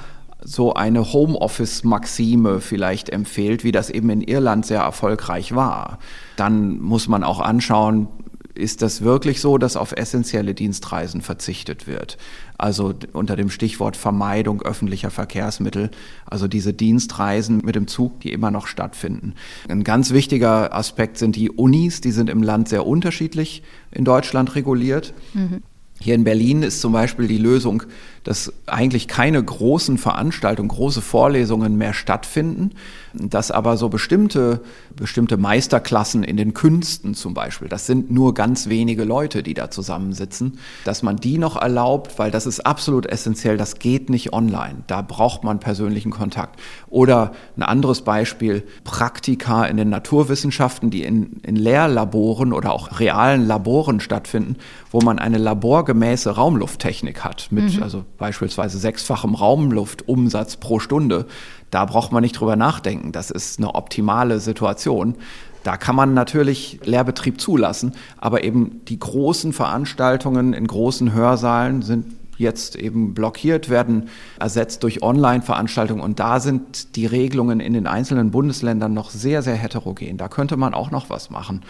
so eine Homeoffice-Maxime vielleicht empfiehlt, wie das eben in Irland sehr erfolgreich war. Dann muss man auch anschauen, ist das wirklich so, dass auf essentielle Dienstreisen verzichtet wird? Also unter dem Stichwort Vermeidung öffentlicher Verkehrsmittel, also diese Dienstreisen mit dem Zug, die immer noch stattfinden. Ein ganz wichtiger Aspekt sind die Unis, die sind im Land sehr unterschiedlich in Deutschland reguliert. Mhm. Hier in Berlin ist zum Beispiel die Lösung, dass eigentlich keine großen Veranstaltungen, große Vorlesungen mehr stattfinden, dass aber so bestimmte, bestimmte Meisterklassen in den Künsten zum Beispiel, das sind nur ganz wenige Leute, die da zusammensitzen, dass man die noch erlaubt, weil das ist absolut essentiell, das geht nicht online, da braucht man persönlichen Kontakt. Oder ein anderes Beispiel, Praktika in den Naturwissenschaften, die in, in Lehrlaboren oder auch realen Laboren stattfinden, wo man eine laborgemäße Raumlufttechnik hat, mit mhm. also beispielsweise sechsfachem Raumluftumsatz pro Stunde. Da braucht man nicht drüber nachdenken. Das ist eine optimale Situation. Da kann man natürlich Lehrbetrieb zulassen, aber eben die großen Veranstaltungen in großen Hörsaalen sind jetzt eben blockiert, werden ersetzt durch Online-Veranstaltungen. Und da sind die Regelungen in den einzelnen Bundesländern noch sehr, sehr heterogen. Da könnte man auch noch was machen.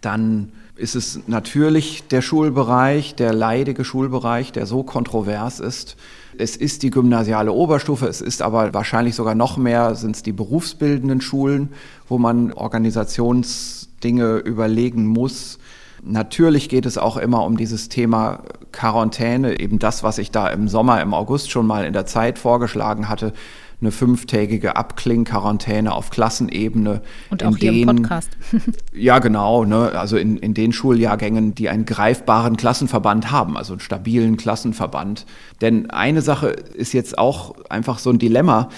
Dann ist es natürlich der Schulbereich, der leidige Schulbereich, der so kontrovers ist. Es ist die gymnasiale Oberstufe, es ist aber wahrscheinlich sogar noch mehr, sind es die berufsbildenden Schulen, wo man Organisationsdinge überlegen muss. Natürlich geht es auch immer um dieses Thema Quarantäne, eben das, was ich da im Sommer, im August schon mal in der Zeit vorgeschlagen hatte, eine fünftägige Abklingquarantäne auf Klassenebene. Und auch hier den, im Podcast. ja, genau. Ne, also in, in den Schuljahrgängen, die einen greifbaren Klassenverband haben, also einen stabilen Klassenverband. Denn eine Sache ist jetzt auch einfach so ein Dilemma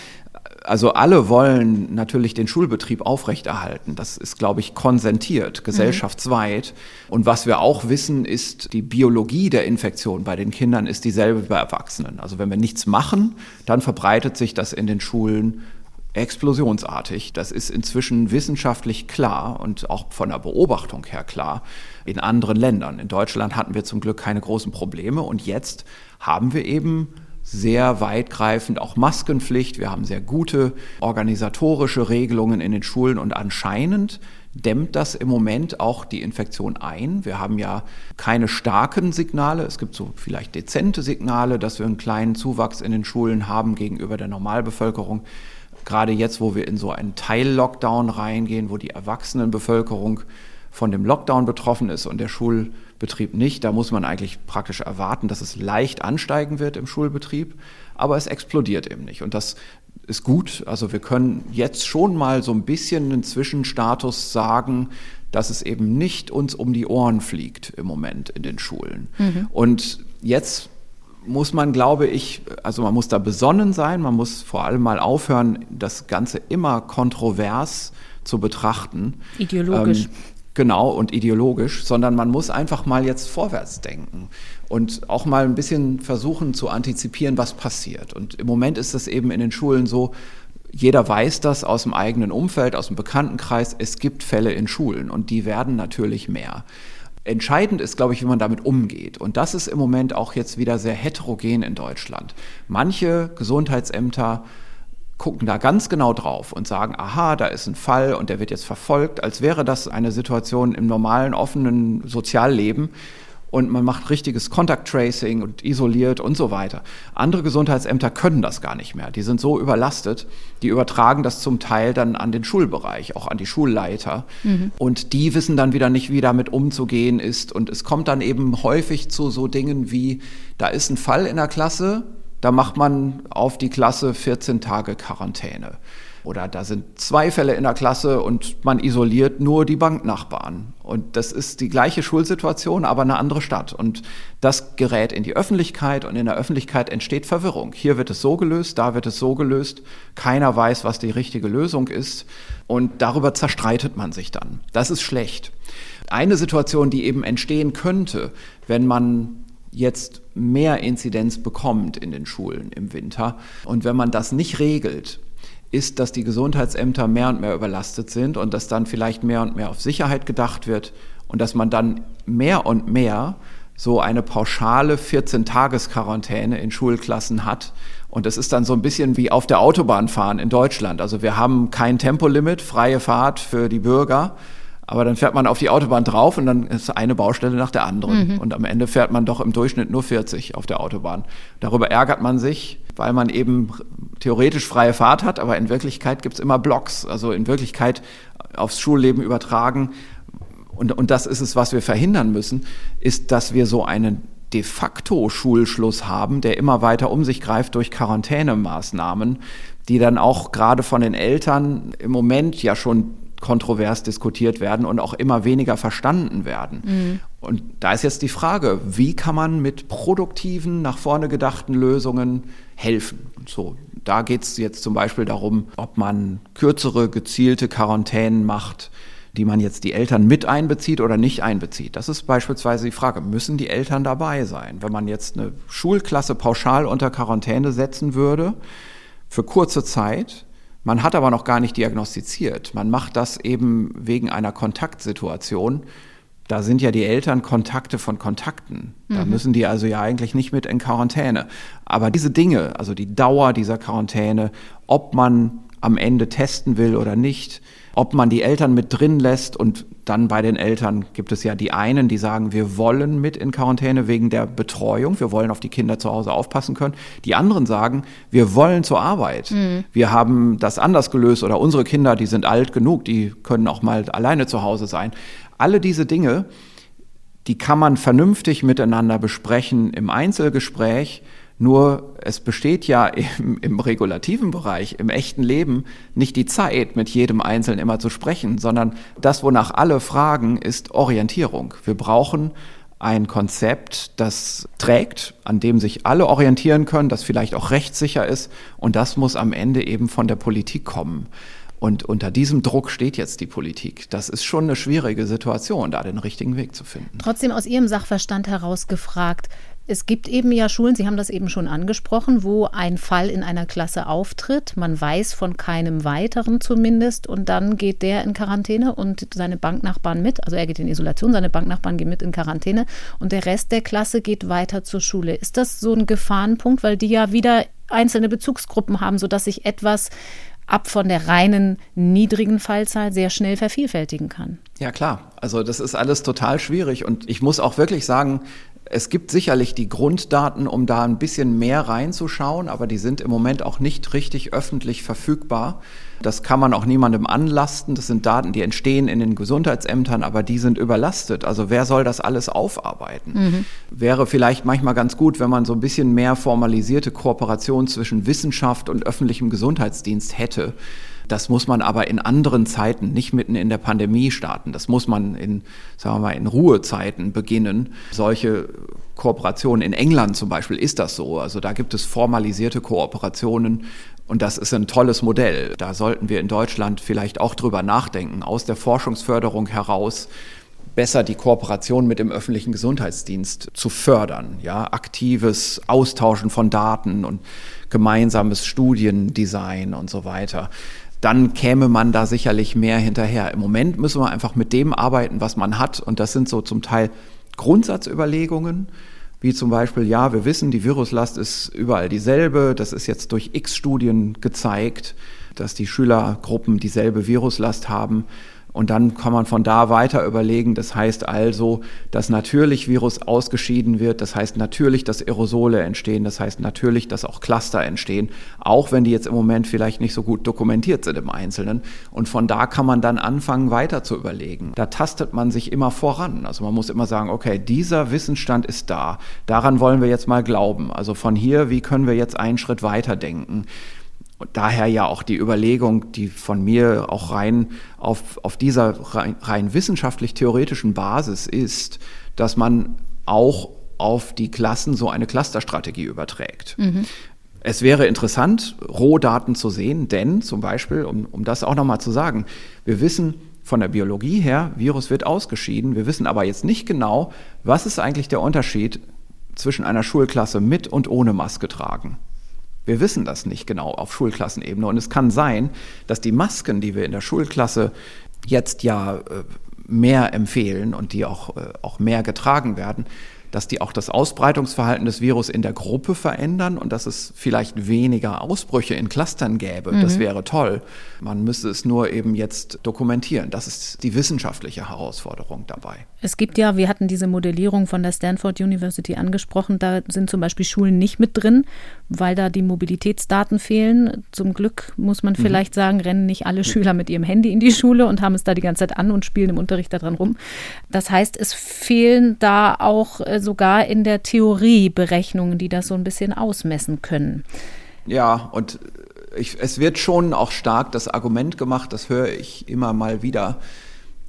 also alle wollen natürlich den Schulbetrieb aufrechterhalten. Das ist, glaube ich, konsentiert, gesellschaftsweit. Mhm. Und was wir auch wissen, ist, die Biologie der Infektion bei den Kindern ist dieselbe wie bei Erwachsenen. Also wenn wir nichts machen, dann verbreitet sich das in den Schulen explosionsartig. Das ist inzwischen wissenschaftlich klar und auch von der Beobachtung her klar in anderen Ländern. In Deutschland hatten wir zum Glück keine großen Probleme und jetzt haben wir eben sehr weitgreifend auch Maskenpflicht. Wir haben sehr gute organisatorische Regelungen in den Schulen und anscheinend dämmt das im Moment auch die Infektion ein. Wir haben ja keine starken Signale. Es gibt so vielleicht dezente Signale, dass wir einen kleinen Zuwachs in den Schulen haben gegenüber der Normalbevölkerung. Gerade jetzt, wo wir in so einen Teil-Lockdown reingehen, wo die Erwachsenenbevölkerung von dem Lockdown betroffen ist und der Schulbetrieb nicht, da muss man eigentlich praktisch erwarten, dass es leicht ansteigen wird im Schulbetrieb, aber es explodiert eben nicht. Und das ist gut. Also wir können jetzt schon mal so ein bisschen einen Zwischenstatus sagen, dass es eben nicht uns um die Ohren fliegt im Moment in den Schulen. Mhm. Und jetzt muss man, glaube ich, also man muss da besonnen sein, man muss vor allem mal aufhören, das Ganze immer kontrovers zu betrachten. Ideologisch. Ähm, Genau, und ideologisch, sondern man muss einfach mal jetzt vorwärts denken und auch mal ein bisschen versuchen zu antizipieren, was passiert. Und im Moment ist es eben in den Schulen so, jeder weiß das aus dem eigenen Umfeld, aus dem Bekanntenkreis, es gibt Fälle in Schulen und die werden natürlich mehr. Entscheidend ist, glaube ich, wie man damit umgeht. Und das ist im Moment auch jetzt wieder sehr heterogen in Deutschland. Manche Gesundheitsämter gucken da ganz genau drauf und sagen, aha, da ist ein Fall und der wird jetzt verfolgt, als wäre das eine Situation im normalen, offenen Sozialleben und man macht richtiges Contact Tracing und isoliert und so weiter. Andere Gesundheitsämter können das gar nicht mehr. Die sind so überlastet, die übertragen das zum Teil dann an den Schulbereich, auch an die Schulleiter. Mhm. Und die wissen dann wieder nicht, wie damit umzugehen ist. Und es kommt dann eben häufig zu so Dingen wie, da ist ein Fall in der Klasse, da macht man auf die Klasse 14 Tage Quarantäne. Oder da sind zwei Fälle in der Klasse und man isoliert nur die Banknachbarn. Und das ist die gleiche Schulsituation, aber eine andere Stadt. Und das gerät in die Öffentlichkeit und in der Öffentlichkeit entsteht Verwirrung. Hier wird es so gelöst, da wird es so gelöst. Keiner weiß, was die richtige Lösung ist. Und darüber zerstreitet man sich dann. Das ist schlecht. Eine Situation, die eben entstehen könnte, wenn man jetzt mehr Inzidenz bekommt in den Schulen im Winter. Und wenn man das nicht regelt, ist, dass die Gesundheitsämter mehr und mehr überlastet sind und dass dann vielleicht mehr und mehr auf Sicherheit gedacht wird und dass man dann mehr und mehr so eine pauschale 14-Tages-Quarantäne in Schulklassen hat. Und es ist dann so ein bisschen wie auf der Autobahn fahren in Deutschland. Also wir haben kein Tempolimit, freie Fahrt für die Bürger. Aber dann fährt man auf die Autobahn drauf und dann ist eine Baustelle nach der anderen. Mhm. Und am Ende fährt man doch im Durchschnitt nur 40 auf der Autobahn. Darüber ärgert man sich, weil man eben theoretisch freie Fahrt hat, aber in Wirklichkeit gibt's immer Blocks. Also in Wirklichkeit aufs Schulleben übertragen. Und, und das ist es, was wir verhindern müssen, ist, dass wir so einen de facto Schulschluss haben, der immer weiter um sich greift durch Quarantänemaßnahmen, die dann auch gerade von den Eltern im Moment ja schon kontrovers diskutiert werden und auch immer weniger verstanden werden. Mhm. Und da ist jetzt die Frage, wie kann man mit produktiven, nach vorne gedachten Lösungen helfen? Und so, da geht es jetzt zum Beispiel darum, ob man kürzere, gezielte Quarantänen macht, die man jetzt die Eltern mit einbezieht oder nicht einbezieht. Das ist beispielsweise die Frage, müssen die Eltern dabei sein? Wenn man jetzt eine Schulklasse pauschal unter Quarantäne setzen würde, für kurze Zeit, man hat aber noch gar nicht diagnostiziert. Man macht das eben wegen einer Kontaktsituation. Da sind ja die Eltern Kontakte von Kontakten. Da mhm. müssen die also ja eigentlich nicht mit in Quarantäne. Aber diese Dinge, also die Dauer dieser Quarantäne, ob man am Ende testen will oder nicht, ob man die Eltern mit drin lässt und dann bei den Eltern gibt es ja die einen, die sagen, wir wollen mit in Quarantäne wegen der Betreuung, wir wollen auf die Kinder zu Hause aufpassen können. Die anderen sagen, wir wollen zur Arbeit. Mhm. Wir haben das anders gelöst oder unsere Kinder, die sind alt genug, die können auch mal alleine zu Hause sein. Alle diese Dinge, die kann man vernünftig miteinander besprechen im Einzelgespräch nur es besteht ja im, im, regulativen Bereich, im echten Leben, nicht die Zeit, mit jedem Einzelnen immer zu sprechen, sondern das, wonach alle fragen, ist Orientierung. Wir brauchen ein Konzept, das trägt, an dem sich alle orientieren können, das vielleicht auch rechtssicher ist. Und das muss am Ende eben von der Politik kommen. Und unter diesem Druck steht jetzt die Politik. Das ist schon eine schwierige Situation, da den richtigen Weg zu finden. Trotzdem aus Ihrem Sachverstand heraus gefragt, es gibt eben ja Schulen, Sie haben das eben schon angesprochen, wo ein Fall in einer Klasse auftritt. Man weiß von keinem weiteren zumindest und dann geht der in Quarantäne und seine Banknachbarn mit. Also er geht in Isolation, seine Banknachbarn gehen mit in Quarantäne und der Rest der Klasse geht weiter zur Schule. Ist das so ein Gefahrenpunkt, weil die ja wieder einzelne Bezugsgruppen haben, sodass sich etwas ab von der reinen niedrigen Fallzahl sehr schnell vervielfältigen kann. Ja klar, also das ist alles total schwierig und ich muss auch wirklich sagen, es gibt sicherlich die Grunddaten, um da ein bisschen mehr reinzuschauen, aber die sind im Moment auch nicht richtig öffentlich verfügbar. Das kann man auch niemandem anlasten. Das sind Daten, die entstehen in den Gesundheitsämtern, aber die sind überlastet. Also wer soll das alles aufarbeiten? Mhm. Wäre vielleicht manchmal ganz gut, wenn man so ein bisschen mehr formalisierte Kooperation zwischen Wissenschaft und öffentlichem Gesundheitsdienst hätte. Das muss man aber in anderen Zeiten, nicht mitten in der Pandemie starten. Das muss man in, sagen wir mal, in Ruhezeiten beginnen. Solche Kooperationen in England zum Beispiel ist das so. Also da gibt es formalisierte Kooperationen und das ist ein tolles Modell. Da sollten wir in Deutschland vielleicht auch drüber nachdenken, aus der Forschungsförderung heraus besser die Kooperation mit dem öffentlichen Gesundheitsdienst zu fördern. Ja, aktives Austauschen von Daten und gemeinsames Studiendesign und so weiter dann käme man da sicherlich mehr hinterher. Im Moment müssen wir einfach mit dem arbeiten, was man hat. Und das sind so zum Teil Grundsatzüberlegungen, wie zum Beispiel, ja, wir wissen, die Viruslast ist überall dieselbe. Das ist jetzt durch x Studien gezeigt, dass die Schülergruppen dieselbe Viruslast haben. Und dann kann man von da weiter überlegen. Das heißt also, dass natürlich Virus ausgeschieden wird. Das heißt natürlich, dass Aerosole entstehen. Das heißt natürlich, dass auch Cluster entstehen. Auch wenn die jetzt im Moment vielleicht nicht so gut dokumentiert sind im Einzelnen. Und von da kann man dann anfangen, weiter zu überlegen. Da tastet man sich immer voran. Also man muss immer sagen, okay, dieser Wissensstand ist da. Daran wollen wir jetzt mal glauben. Also von hier, wie können wir jetzt einen Schritt weiter denken? Und daher ja auch die Überlegung, die von mir auch rein auf, auf dieser rein, rein wissenschaftlich-theoretischen Basis ist, dass man auch auf die Klassen so eine Clusterstrategie überträgt. Mhm. Es wäre interessant, Rohdaten zu sehen, denn zum Beispiel, um, um das auch nochmal zu sagen, wir wissen von der Biologie her, Virus wird ausgeschieden, wir wissen aber jetzt nicht genau, was ist eigentlich der Unterschied zwischen einer Schulklasse mit und ohne Maske tragen. Wir wissen das nicht genau auf Schulklassenebene. Und es kann sein, dass die Masken, die wir in der Schulklasse jetzt ja äh, mehr empfehlen und die auch, äh, auch mehr getragen werden, dass die auch das Ausbreitungsverhalten des Virus in der Gruppe verändern und dass es vielleicht weniger Ausbrüche in Clustern gäbe. Mhm. Das wäre toll. Man müsste es nur eben jetzt dokumentieren. Das ist die wissenschaftliche Herausforderung dabei. Es gibt ja, wir hatten diese Modellierung von der Stanford University angesprochen, da sind zum Beispiel Schulen nicht mit drin, weil da die Mobilitätsdaten fehlen. Zum Glück muss man mhm. vielleicht mhm. sagen, rennen nicht alle Schüler mit ihrem Handy in die Schule und haben es da die ganze Zeit an und spielen im Unterricht daran rum. Das heißt, es fehlen da auch äh, sogar in der Theorie Berechnungen, die das so ein bisschen ausmessen können. Ja, und ich, es wird schon auch stark das Argument gemacht, das höre ich immer mal wieder,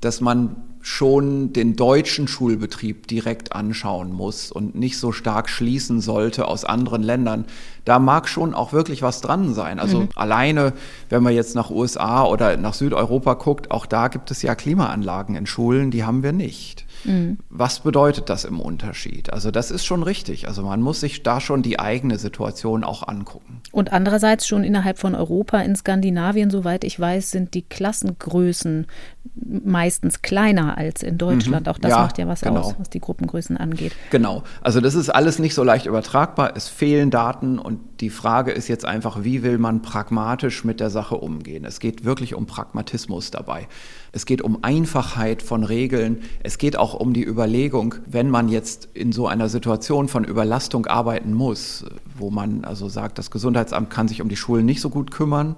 dass man schon den deutschen Schulbetrieb direkt anschauen muss und nicht so stark schließen sollte aus anderen Ländern. Da mag schon auch wirklich was dran sein. Also mhm. alleine, wenn man jetzt nach USA oder nach Südeuropa guckt, auch da gibt es ja Klimaanlagen in Schulen, die haben wir nicht. Mhm. Was bedeutet das im Unterschied? Also das ist schon richtig. Also man muss sich da schon die eigene Situation auch angucken. Und andererseits schon innerhalb von Europa, in Skandinavien, soweit ich weiß, sind die Klassengrößen meistens kleiner als in Deutschland. Mhm. Auch das ja, macht ja was genau. aus, was die Gruppengrößen angeht. Genau. Also das ist alles nicht so leicht übertragbar. Es fehlen Daten und die Frage ist jetzt einfach, wie will man pragmatisch mit der Sache umgehen? Es geht wirklich um Pragmatismus dabei. Es geht um Einfachheit von Regeln. Es geht auch um die Überlegung, wenn man jetzt in so einer Situation von Überlastung arbeiten muss, wo man also sagt, das Gesundheitsamt kann sich um die Schulen nicht so gut kümmern.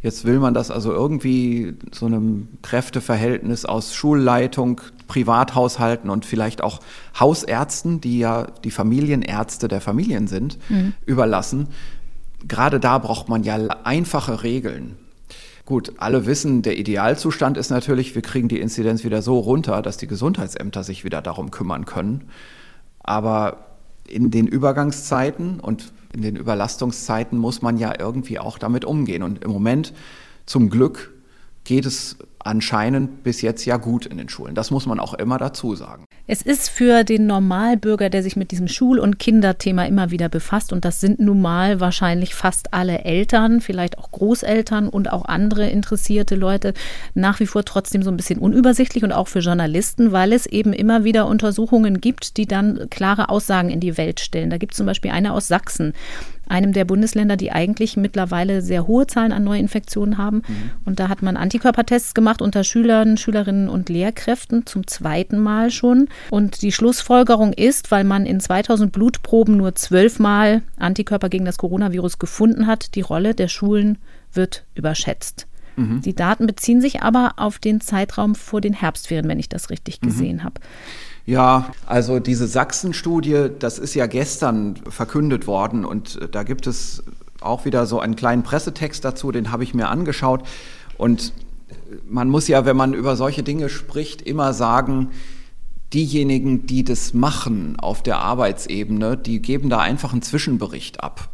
Jetzt will man das also irgendwie so einem Kräfteverhältnis aus Schulleitung, Privathaushalten und vielleicht auch Hausärzten, die ja die Familienärzte der Familien sind, mhm. überlassen. Gerade da braucht man ja einfache Regeln. Gut, alle wissen, der Idealzustand ist natürlich, wir kriegen die Inzidenz wieder so runter, dass die Gesundheitsämter sich wieder darum kümmern können. Aber in den Übergangszeiten und in den Überlastungszeiten muss man ja irgendwie auch damit umgehen. Und im Moment, zum Glück, geht es anscheinend bis jetzt ja gut in den Schulen. Das muss man auch immer dazu sagen. Es ist für den Normalbürger, der sich mit diesem Schul- und Kinderthema immer wieder befasst, und das sind nun mal wahrscheinlich fast alle Eltern, vielleicht auch Großeltern und auch andere interessierte Leute, nach wie vor trotzdem so ein bisschen unübersichtlich und auch für Journalisten, weil es eben immer wieder Untersuchungen gibt, die dann klare Aussagen in die Welt stellen. Da gibt es zum Beispiel eine aus Sachsen einem der Bundesländer, die eigentlich mittlerweile sehr hohe Zahlen an Neuinfektionen haben. Mhm. Und da hat man Antikörpertests gemacht unter Schülern, Schülerinnen und Lehrkräften zum zweiten Mal schon. Und die Schlussfolgerung ist, weil man in 2000 Blutproben nur zwölfmal Antikörper gegen das Coronavirus gefunden hat, die Rolle der Schulen wird überschätzt. Mhm. Die Daten beziehen sich aber auf den Zeitraum vor den Herbstferien, wenn ich das richtig mhm. gesehen mhm. habe. Ja, also diese Sachsen-Studie, das ist ja gestern verkündet worden und äh, da gibt es auch wieder so einen kleinen Pressetext dazu, den habe ich mir angeschaut. Und äh, man muss ja, wenn man über solche Dinge spricht, immer sagen, diejenigen, die das machen auf der Arbeitsebene, die geben da einfach einen Zwischenbericht ab.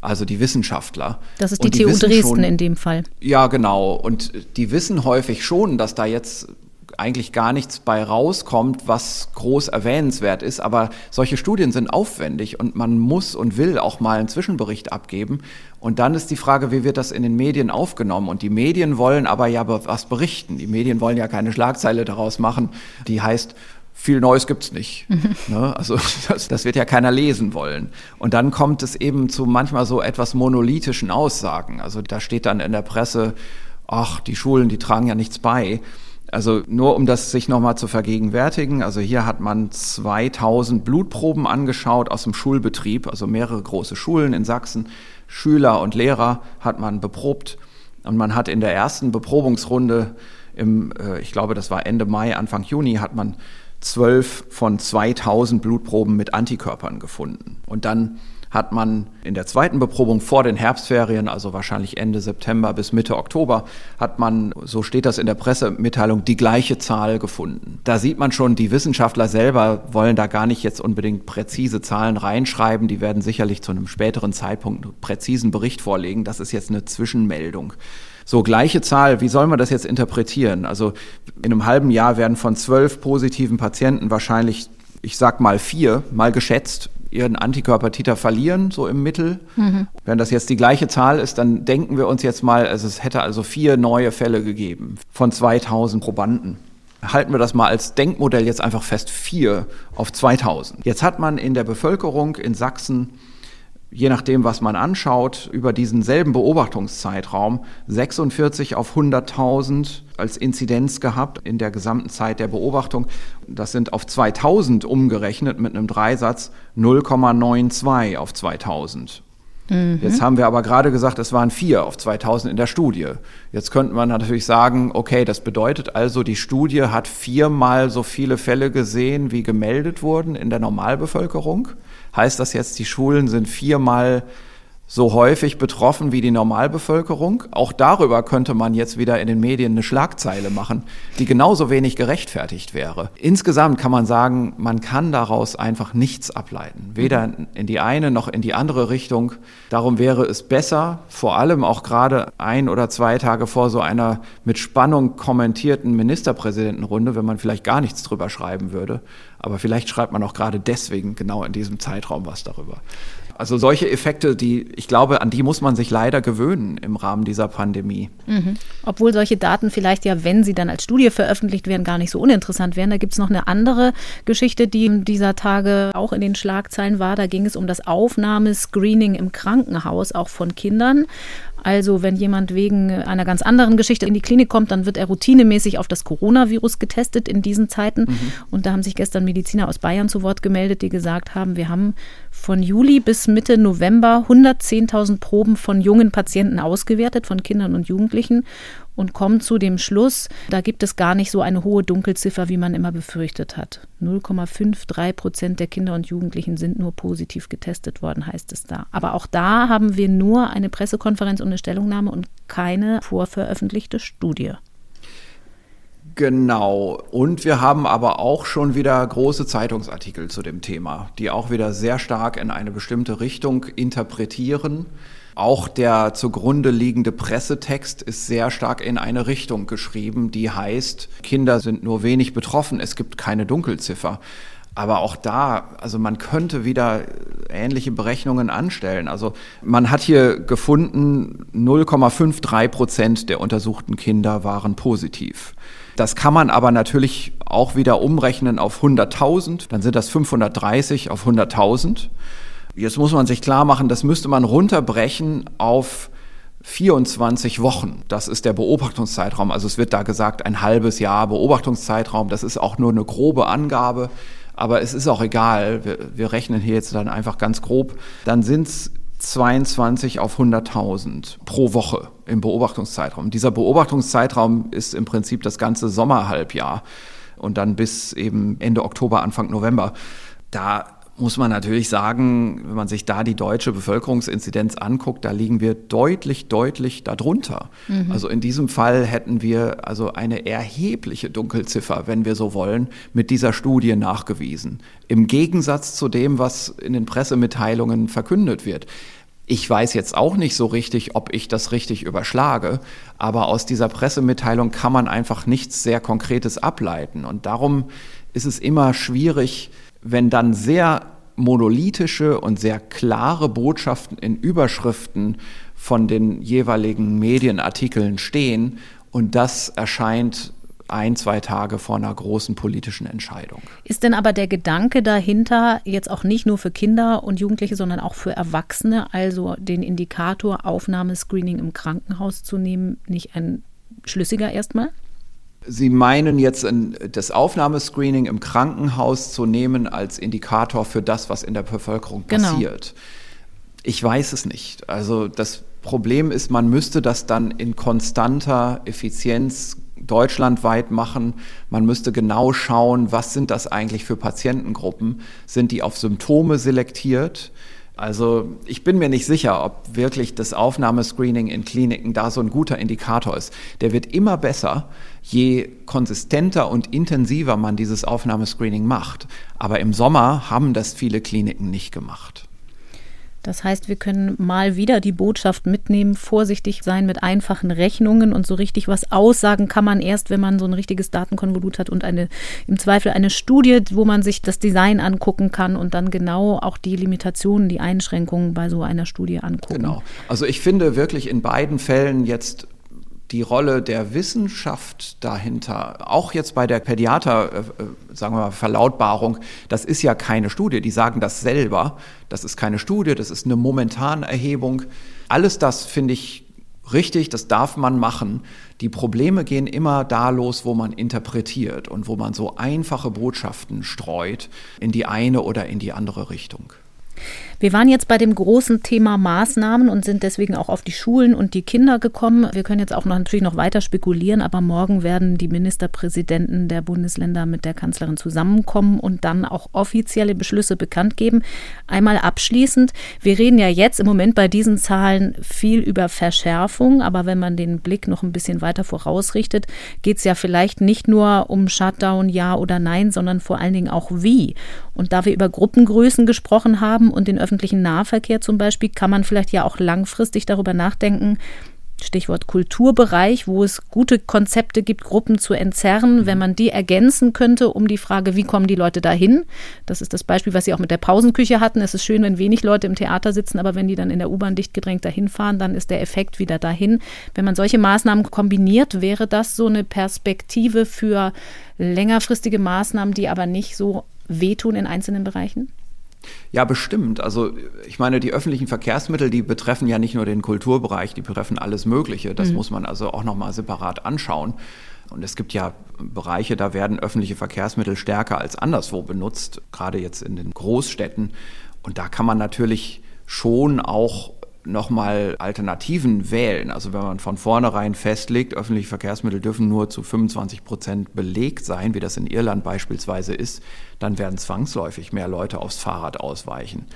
Also die Wissenschaftler. Das ist die, die TU Dresden schon, in dem Fall. Ja, genau. Und die wissen häufig schon, dass da jetzt eigentlich gar nichts bei rauskommt, was groß erwähnenswert ist. Aber solche Studien sind aufwendig und man muss und will auch mal einen Zwischenbericht abgeben. Und dann ist die Frage, wie wird das in den Medien aufgenommen? Und die Medien wollen aber ja was berichten. Die Medien wollen ja keine Schlagzeile daraus machen, die heißt, viel Neues gibt's nicht. Mhm. Ne? Also das, das, wird ja keiner lesen wollen. Und dann kommt es eben zu manchmal so etwas monolithischen Aussagen. Also da steht dann in der Presse, ach, die Schulen, die tragen ja nichts bei. Also nur um das sich nochmal zu vergegenwärtigen, also hier hat man 2000 Blutproben angeschaut aus dem Schulbetrieb, also mehrere große Schulen in Sachsen. Schüler und Lehrer hat man beprobt und man hat in der ersten Beprobungsrunde im, äh, ich glaube, das war Ende Mai, Anfang Juni, hat man zwölf von 2000 Blutproben mit Antikörpern gefunden. Und dann hat man in der zweiten Beprobung vor den Herbstferien, also wahrscheinlich Ende September bis Mitte Oktober, hat man, so steht das in der Pressemitteilung, die gleiche Zahl gefunden. Da sieht man schon, die Wissenschaftler selber wollen da gar nicht jetzt unbedingt präzise Zahlen reinschreiben. Die werden sicherlich zu einem späteren Zeitpunkt einen präzisen Bericht vorlegen. Das ist jetzt eine Zwischenmeldung. So, gleiche Zahl, wie soll man das jetzt interpretieren? Also in einem halben Jahr werden von zwölf positiven Patienten wahrscheinlich, ich sag mal vier, mal geschätzt, ihren Antikörpertiter verlieren, so im Mittel. Mhm. Wenn das jetzt die gleiche Zahl ist, dann denken wir uns jetzt mal, also es hätte also vier neue Fälle gegeben von 2000 Probanden. halten wir das mal als Denkmodell jetzt einfach fest, vier auf 2000. Jetzt hat man in der Bevölkerung in Sachsen je nachdem, was man anschaut, über diesen selben Beobachtungszeitraum 46 auf 100.000 als Inzidenz gehabt in der gesamten Zeit der Beobachtung. Das sind auf 2000 umgerechnet mit einem Dreisatz 0,92 auf 2000. Mhm. Jetzt haben wir aber gerade gesagt, es waren vier auf 2000 in der Studie. Jetzt könnte man natürlich sagen, okay, das bedeutet also, die Studie hat viermal so viele Fälle gesehen, wie gemeldet wurden in der Normalbevölkerung. Heißt das jetzt, die Schulen sind viermal so häufig betroffen wie die Normalbevölkerung. Auch darüber könnte man jetzt wieder in den Medien eine Schlagzeile machen, die genauso wenig gerechtfertigt wäre. Insgesamt kann man sagen, man kann daraus einfach nichts ableiten, weder in die eine noch in die andere Richtung. Darum wäre es besser, vor allem auch gerade ein oder zwei Tage vor so einer mit Spannung kommentierten Ministerpräsidentenrunde, wenn man vielleicht gar nichts drüber schreiben würde. Aber vielleicht schreibt man auch gerade deswegen genau in diesem Zeitraum was darüber. Also solche Effekte, die ich glaube, an die muss man sich leider gewöhnen im Rahmen dieser Pandemie. Mhm. Obwohl solche Daten vielleicht ja, wenn sie dann als Studie veröffentlicht werden, gar nicht so uninteressant wären. Da gibt es noch eine andere Geschichte, die dieser Tage auch in den Schlagzeilen war. Da ging es um das Aufnahmescreening im Krankenhaus, auch von Kindern. Also wenn jemand wegen einer ganz anderen Geschichte in die Klinik kommt, dann wird er routinemäßig auf das Coronavirus getestet in diesen Zeiten. Mhm. Und da haben sich gestern Mediziner aus Bayern zu Wort gemeldet, die gesagt haben, wir haben von Juli bis Mitte November 110.000 Proben von jungen Patienten ausgewertet, von Kindern und Jugendlichen und kommen zu dem Schluss, da gibt es gar nicht so eine hohe Dunkelziffer, wie man immer befürchtet hat. 0,53 Prozent der Kinder und Jugendlichen sind nur positiv getestet worden, heißt es da. Aber auch da haben wir nur eine Pressekonferenz und eine Stellungnahme und keine vorveröffentlichte Studie. Genau. Und wir haben aber auch schon wieder große Zeitungsartikel zu dem Thema, die auch wieder sehr stark in eine bestimmte Richtung interpretieren. Auch der zugrunde liegende Pressetext ist sehr stark in eine Richtung geschrieben, die heißt, Kinder sind nur wenig betroffen, es gibt keine Dunkelziffer. Aber auch da, also man könnte wieder ähnliche Berechnungen anstellen. Also man hat hier gefunden, 0,53 Prozent der untersuchten Kinder waren positiv. Das kann man aber natürlich auch wieder umrechnen auf 100.000, dann sind das 530 auf 100.000. Jetzt muss man sich klar machen, das müsste man runterbrechen auf 24 Wochen. Das ist der Beobachtungszeitraum. Also es wird da gesagt, ein halbes Jahr Beobachtungszeitraum. Das ist auch nur eine grobe Angabe. Aber es ist auch egal. Wir, wir rechnen hier jetzt dann einfach ganz grob. Dann sind es 22 auf 100.000 pro Woche im Beobachtungszeitraum. Dieser Beobachtungszeitraum ist im Prinzip das ganze Sommerhalbjahr und dann bis eben Ende Oktober, Anfang November. Da muss man natürlich sagen, wenn man sich da die deutsche Bevölkerungsinzidenz anguckt, da liegen wir deutlich, deutlich darunter. Mhm. Also in diesem Fall hätten wir also eine erhebliche Dunkelziffer, wenn wir so wollen, mit dieser Studie nachgewiesen. Im Gegensatz zu dem, was in den Pressemitteilungen verkündet wird. Ich weiß jetzt auch nicht so richtig, ob ich das richtig überschlage, aber aus dieser Pressemitteilung kann man einfach nichts sehr Konkretes ableiten. Und darum ist es immer schwierig, wenn dann sehr monolithische und sehr klare Botschaften in Überschriften von den jeweiligen Medienartikeln stehen und das erscheint ein, zwei Tage vor einer großen politischen Entscheidung. Ist denn aber der Gedanke dahinter jetzt auch nicht nur für Kinder und Jugendliche, sondern auch für Erwachsene, also den Indikator Aufnahmescreening im Krankenhaus zu nehmen, nicht ein schlüssiger erstmal? Sie meinen jetzt das Aufnahmescreening im Krankenhaus zu nehmen als Indikator für das, was in der Bevölkerung genau. passiert. Ich weiß es nicht. Also das Problem ist, man müsste das dann in konstanter Effizienz deutschlandweit machen. Man müsste genau schauen, was sind das eigentlich für Patientengruppen? Sind die auf Symptome selektiert? Also ich bin mir nicht sicher, ob wirklich das Aufnahmescreening in Kliniken da so ein guter Indikator ist. Der wird immer besser, je konsistenter und intensiver man dieses Aufnahmescreening macht. Aber im Sommer haben das viele Kliniken nicht gemacht. Das heißt, wir können mal wieder die Botschaft mitnehmen, vorsichtig sein mit einfachen Rechnungen und so richtig was aussagen kann man erst, wenn man so ein richtiges Datenkonvolut hat und eine im Zweifel eine Studie, wo man sich das Design angucken kann und dann genau auch die Limitationen, die Einschränkungen bei so einer Studie angucken. Genau. Also ich finde wirklich in beiden Fällen jetzt die Rolle der Wissenschaft dahinter, auch jetzt bei der Pädiater, äh, äh, sagen wir mal, Verlautbarung, das ist ja keine Studie, die sagen das selber, das ist keine Studie, das ist eine momentane Erhebung. Alles das finde ich richtig, das darf man machen. Die Probleme gehen immer da los, wo man interpretiert und wo man so einfache Botschaften streut in die eine oder in die andere Richtung. Wir waren jetzt bei dem großen Thema Maßnahmen und sind deswegen auch auf die Schulen und die Kinder gekommen. Wir können jetzt auch noch, natürlich noch weiter spekulieren, aber morgen werden die Ministerpräsidenten der Bundesländer mit der Kanzlerin zusammenkommen und dann auch offizielle Beschlüsse bekannt geben. Einmal abschließend, wir reden ja jetzt im Moment bei diesen Zahlen viel über Verschärfung, aber wenn man den Blick noch ein bisschen weiter vorausrichtet, geht es ja vielleicht nicht nur um Shutdown, ja oder nein, sondern vor allen Dingen auch wie. Und da wir über Gruppengrößen gesprochen haben und den öffentlichen Nahverkehr zum Beispiel, kann man vielleicht ja auch langfristig darüber nachdenken, Stichwort Kulturbereich, wo es gute Konzepte gibt, Gruppen zu entzerren, wenn man die ergänzen könnte um die Frage, wie kommen die Leute dahin? Das ist das Beispiel, was Sie auch mit der Pausenküche hatten. Es ist schön, wenn wenig Leute im Theater sitzen, aber wenn die dann in der U-Bahn dicht gedrängt dahin fahren, dann ist der Effekt wieder dahin. Wenn man solche Maßnahmen kombiniert, wäre das so eine Perspektive für längerfristige Maßnahmen, die aber nicht so wehtun in einzelnen Bereichen? Ja, bestimmt. Also ich meine, die öffentlichen Verkehrsmittel, die betreffen ja nicht nur den Kulturbereich, die betreffen alles Mögliche. Das mhm. muss man also auch nochmal separat anschauen. Und es gibt ja Bereiche, da werden öffentliche Verkehrsmittel stärker als anderswo benutzt, gerade jetzt in den Großstädten. Und da kann man natürlich schon auch nochmal Alternativen wählen. Also wenn man von vornherein festlegt, öffentliche Verkehrsmittel dürfen nur zu 25 Prozent belegt sein, wie das in Irland beispielsweise ist, dann werden zwangsläufig mehr Leute aufs Fahrrad ausweichen.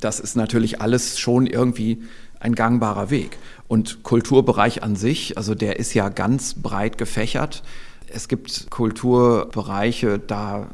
Das ist natürlich alles schon irgendwie ein gangbarer Weg. Und Kulturbereich an sich, also der ist ja ganz breit gefächert. Es gibt Kulturbereiche, da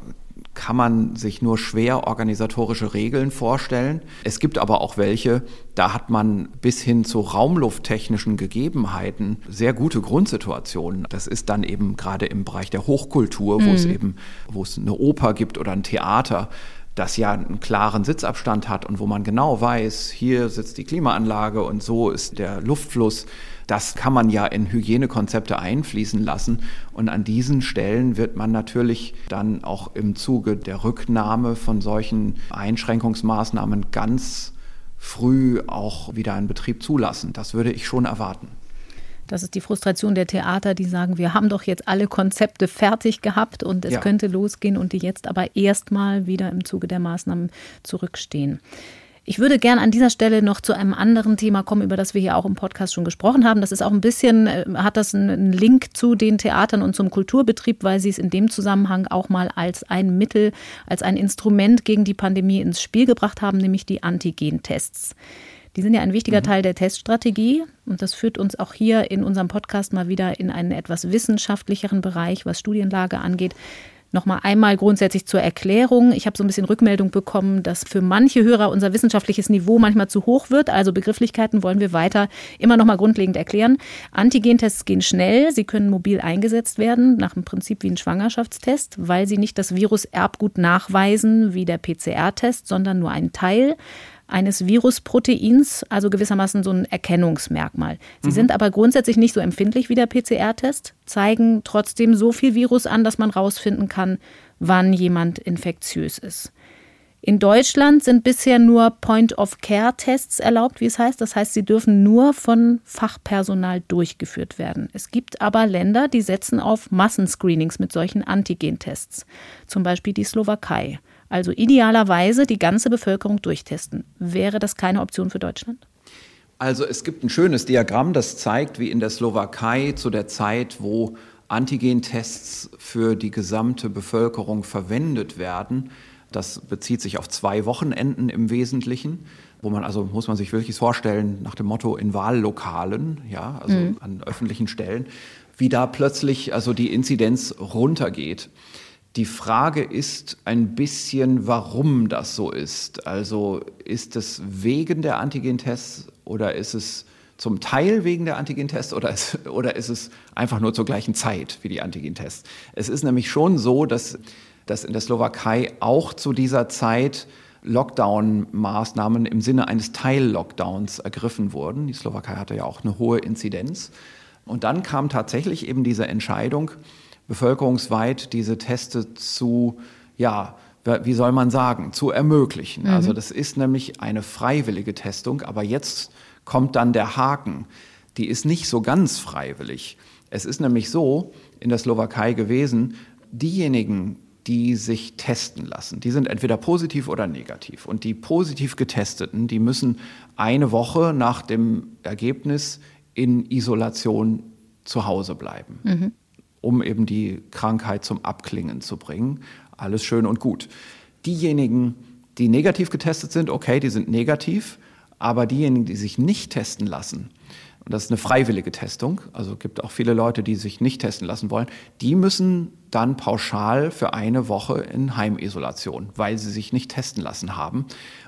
kann man sich nur schwer organisatorische Regeln vorstellen. Es gibt aber auch welche, da hat man bis hin zu raumlufttechnischen Gegebenheiten sehr gute Grundsituationen. Das ist dann eben gerade im Bereich der Hochkultur, wo mhm. es eben, wo es eine Oper gibt oder ein Theater, das ja einen klaren Sitzabstand hat und wo man genau weiß, hier sitzt die Klimaanlage und so ist der Luftfluss das kann man ja in Hygienekonzepte einfließen lassen. Und an diesen Stellen wird man natürlich dann auch im Zuge der Rücknahme von solchen Einschränkungsmaßnahmen ganz früh auch wieder einen Betrieb zulassen. Das würde ich schon erwarten. Das ist die Frustration der Theater, die sagen, wir haben doch jetzt alle Konzepte fertig gehabt und es ja. könnte losgehen und die jetzt aber erstmal wieder im Zuge der Maßnahmen zurückstehen. Ich würde gern an dieser Stelle noch zu einem anderen Thema kommen, über das wir hier auch im Podcast schon gesprochen haben. Das ist auch ein bisschen, äh, hat das einen Link zu den Theatern und zum Kulturbetrieb, weil sie es in dem Zusammenhang auch mal als ein Mittel, als ein Instrument gegen die Pandemie ins Spiel gebracht haben, nämlich die Antigen-Tests. Die sind ja ein wichtiger mhm. Teil der Teststrategie und das führt uns auch hier in unserem Podcast mal wieder in einen etwas wissenschaftlicheren Bereich, was Studienlage angeht. Nochmal einmal grundsätzlich zur Erklärung. Ich habe so ein bisschen Rückmeldung bekommen, dass für manche Hörer unser wissenschaftliches Niveau manchmal zu hoch wird. Also Begrifflichkeiten wollen wir weiter immer noch mal grundlegend erklären. Antigentests gehen schnell. Sie können mobil eingesetzt werden, nach dem Prinzip wie ein Schwangerschaftstest, weil sie nicht das Virus Erbgut nachweisen wie der PCR-Test, sondern nur einen Teil eines Virusproteins, also gewissermaßen so ein Erkennungsmerkmal. Sie mhm. sind aber grundsätzlich nicht so empfindlich wie der PCR-Test, zeigen trotzdem so viel Virus an, dass man herausfinden kann, wann jemand infektiös ist. In Deutschland sind bisher nur Point-of-Care-Tests erlaubt, wie es heißt. Das heißt, sie dürfen nur von Fachpersonal durchgeführt werden. Es gibt aber Länder, die setzen auf Massenscreenings mit solchen Antigentests, zum Beispiel die Slowakei. Also idealerweise die ganze Bevölkerung durchtesten. Wäre das keine Option für Deutschland? Also es gibt ein schönes Diagramm, das zeigt, wie in der Slowakei zu der Zeit, wo Antigentests für die gesamte Bevölkerung verwendet werden. Das bezieht sich auf zwei Wochenenden im Wesentlichen, wo man also, muss man sich wirklich vorstellen, nach dem Motto in Wahllokalen, ja, also mhm. an öffentlichen Stellen, wie da plötzlich also die Inzidenz runtergeht. Die Frage ist ein bisschen, warum das so ist. Also ist es wegen der Antigentests oder ist es zum Teil wegen der Antigentests oder ist, oder ist es einfach nur zur gleichen Zeit wie die Antigentests? Es ist nämlich schon so, dass, dass in der Slowakei auch zu dieser Zeit Lockdown-Maßnahmen im Sinne eines Teil-Lockdowns ergriffen wurden. Die Slowakei hatte ja auch eine hohe Inzidenz. Und dann kam tatsächlich eben diese Entscheidung, bevölkerungsweit diese Teste zu, ja, wie soll man sagen, zu ermöglichen. Mhm. Also das ist nämlich eine freiwillige Testung, aber jetzt kommt dann der Haken. Die ist nicht so ganz freiwillig. Es ist nämlich so in der Slowakei gewesen, diejenigen, die sich testen lassen, die sind entweder positiv oder negativ. Und die positiv getesteten, die müssen eine Woche nach dem Ergebnis in Isolation zu Hause bleiben, mhm. Um eben die Krankheit zum Abklingen zu bringen. Alles schön und gut. Diejenigen, die negativ getestet sind, okay, die sind negativ, aber diejenigen, die sich nicht testen lassen, und das ist eine freiwillige Testung, also gibt auch viele Leute, die sich nicht testen lassen wollen, die müssen dann pauschal für eine Woche in Heimisolation, weil sie sich nicht testen lassen haben.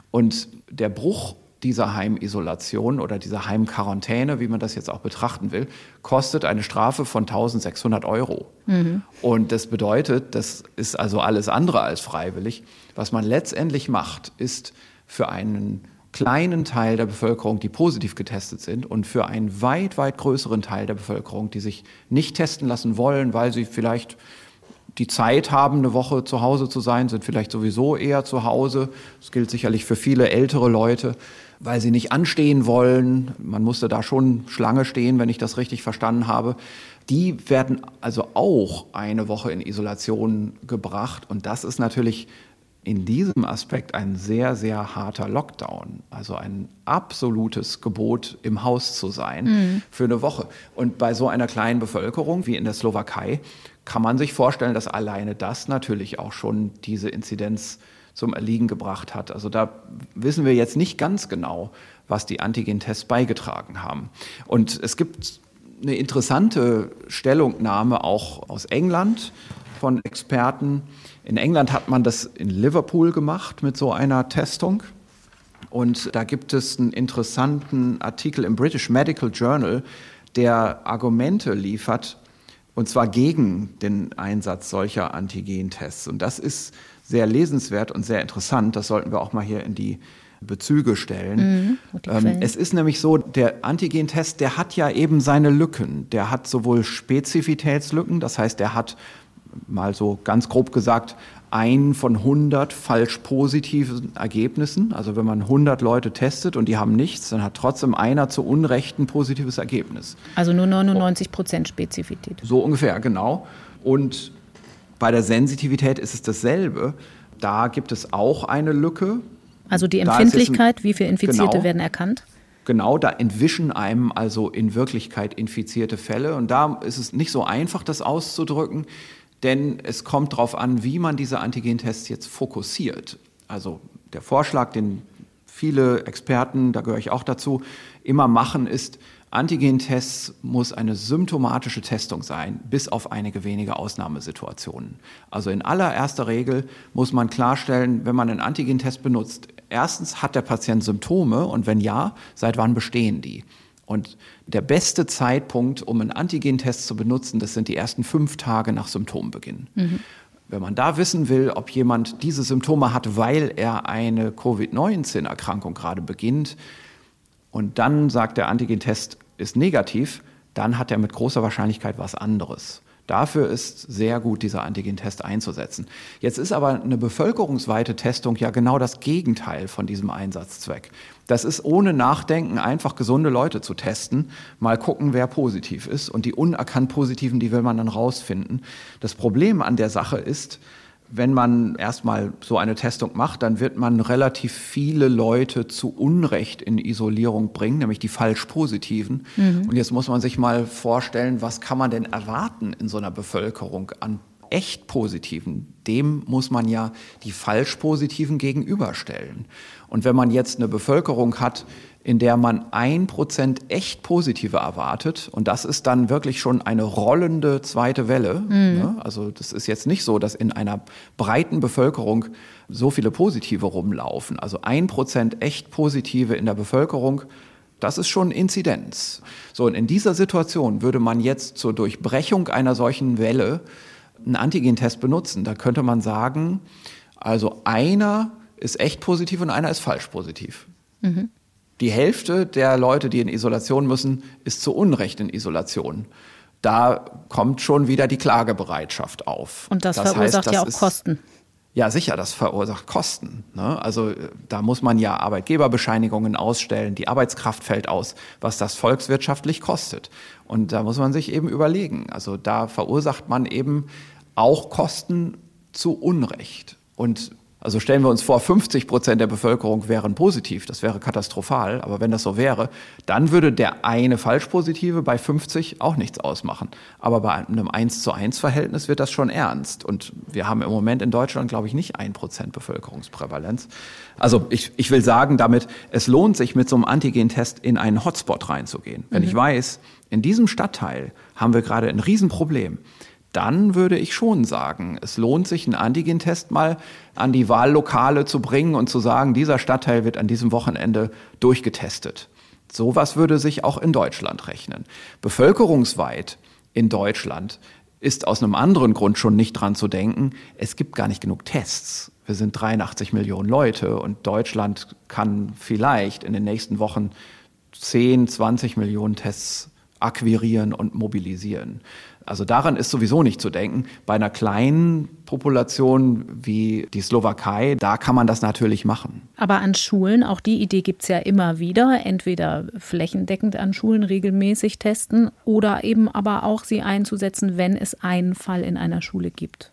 Und der Bruch dieser Heimisolation oder dieser Heimquarantäne, wie man das jetzt auch betrachten will, kostet eine Strafe von 1600 Euro. Mhm. Und das bedeutet, das ist also alles andere als freiwillig. Was man letztendlich macht, ist für einen kleinen Teil der Bevölkerung, die positiv getestet sind und für einen weit, weit größeren Teil der Bevölkerung, die sich nicht testen lassen wollen, weil sie vielleicht die Zeit haben, eine Woche zu Hause zu sein, sind vielleicht sowieso eher zu Hause. Das gilt sicherlich für viele ältere Leute, weil sie nicht anstehen wollen. Man musste da schon Schlange stehen, wenn ich das richtig verstanden habe. Die werden also auch eine Woche in Isolation gebracht. Und das ist natürlich in diesem Aspekt ein sehr, sehr harter Lockdown. Also ein absolutes Gebot, im Haus zu sein mhm. für eine Woche. Und bei so einer kleinen Bevölkerung wie in der Slowakei kann man sich vorstellen, dass alleine das natürlich auch schon diese Inzidenz zum Erliegen gebracht hat. Also da wissen wir jetzt nicht ganz genau, was die Antigen-Tests beigetragen haben. Und es gibt eine interessante Stellungnahme auch aus England von Experten. In England hat man das in Liverpool gemacht mit so einer Testung. Und da gibt es einen interessanten Artikel im British Medical Journal, der Argumente liefert, und zwar gegen den Einsatz solcher Antigentests. Und das ist sehr lesenswert und sehr interessant. Das sollten wir auch mal hier in die Bezüge stellen. Mhm, ähm, es ist nämlich so, der Antigentest, der hat ja eben seine Lücken. Der hat sowohl Spezifitätslücken, das heißt, der hat mal so ganz grob gesagt ein von 100 falsch positiven Ergebnissen. Also wenn man 100 Leute testet und die haben nichts, dann hat trotzdem einer zu Unrecht ein positives Ergebnis. Also nur 99 Prozent Spezifität. So ungefähr, genau. Und bei der Sensitivität ist es dasselbe. Da gibt es auch eine Lücke. Also die Empfindlichkeit, ein, wie viele Infizierte genau, werden erkannt? Genau, da entwischen einem also in Wirklichkeit infizierte Fälle. Und da ist es nicht so einfach, das auszudrücken, denn es kommt darauf an, wie man diese Antigentests jetzt fokussiert. Also der Vorschlag, den viele Experten, da gehöre ich auch dazu, immer machen, ist, Antigentests muss eine symptomatische Testung sein, bis auf einige wenige Ausnahmesituationen. Also in allererster Regel muss man klarstellen, wenn man einen Antigentest benutzt, erstens hat der Patient Symptome und wenn ja, seit wann bestehen die? Und der beste Zeitpunkt, um einen Antigentest zu benutzen, das sind die ersten fünf Tage nach Symptombeginn. Mhm. Wenn man da wissen will, ob jemand diese Symptome hat, weil er eine Covid-19-Erkrankung gerade beginnt, und dann sagt der Antigentest ist negativ, dann hat er mit großer Wahrscheinlichkeit was anderes. Dafür ist sehr gut, dieser Antigentest einzusetzen. Jetzt ist aber eine bevölkerungsweite Testung ja genau das Gegenteil von diesem Einsatzzweck. Das ist ohne Nachdenken einfach gesunde Leute zu testen, mal gucken, wer positiv ist. Und die unerkannt Positiven, die will man dann rausfinden. Das Problem an der Sache ist, wenn man erstmal so eine Testung macht, dann wird man relativ viele Leute zu Unrecht in Isolierung bringen, nämlich die falsch positiven. Mhm. Und jetzt muss man sich mal vorstellen, was kann man denn erwarten in so einer Bevölkerung an echt Positiven? Dem muss man ja die falsch Positiven gegenüberstellen. Und wenn man jetzt eine Bevölkerung hat, in der man ein Prozent echt Positive erwartet. Und das ist dann wirklich schon eine rollende zweite Welle. Mhm. Ne? Also das ist jetzt nicht so, dass in einer breiten Bevölkerung so viele Positive rumlaufen. Also ein Prozent echt Positive in der Bevölkerung, das ist schon Inzidenz. So, und in dieser Situation würde man jetzt zur Durchbrechung einer solchen Welle einen Antigentest benutzen. Da könnte man sagen, also einer ist echt positiv und einer ist falsch positiv. Mhm. Die Hälfte der Leute, die in Isolation müssen, ist zu Unrecht in Isolation. Da kommt schon wieder die Klagebereitschaft auf. Und das, das verursacht heißt, das ja auch Kosten. Ja, sicher, das verursacht Kosten. Ne? Also äh, da muss man ja Arbeitgeberbescheinigungen ausstellen, die Arbeitskraft fällt aus, was das volkswirtschaftlich kostet. Und da muss man sich eben überlegen. Also da verursacht man eben auch Kosten zu Unrecht. Und also stellen wir uns vor, 50 Prozent der Bevölkerung wären positiv. Das wäre katastrophal. Aber wenn das so wäre, dann würde der eine Falschpositive bei 50 auch nichts ausmachen. Aber bei einem 1 zu 1 Verhältnis wird das schon ernst. Und wir haben im Moment in Deutschland, glaube ich, nicht ein Prozent Bevölkerungsprävalenz. Also ich, ich will sagen damit, es lohnt sich mit so einem Antigentest in einen Hotspot reinzugehen. Wenn mhm. ich weiß, in diesem Stadtteil haben wir gerade ein Riesenproblem dann würde ich schon sagen, es lohnt sich, einen Antigentest mal an die Wahllokale zu bringen und zu sagen, dieser Stadtteil wird an diesem Wochenende durchgetestet. Sowas würde sich auch in Deutschland rechnen. Bevölkerungsweit in Deutschland ist aus einem anderen Grund schon nicht dran zu denken. Es gibt gar nicht genug Tests. Wir sind 83 Millionen Leute und Deutschland kann vielleicht in den nächsten Wochen 10, 20 Millionen Tests akquirieren und mobilisieren. Also daran ist sowieso nicht zu denken. Bei einer kleinen Population wie die Slowakei, da kann man das natürlich machen. Aber an Schulen, auch die Idee gibt es ja immer wieder, entweder flächendeckend an Schulen regelmäßig testen oder eben aber auch sie einzusetzen, wenn es einen Fall in einer Schule gibt.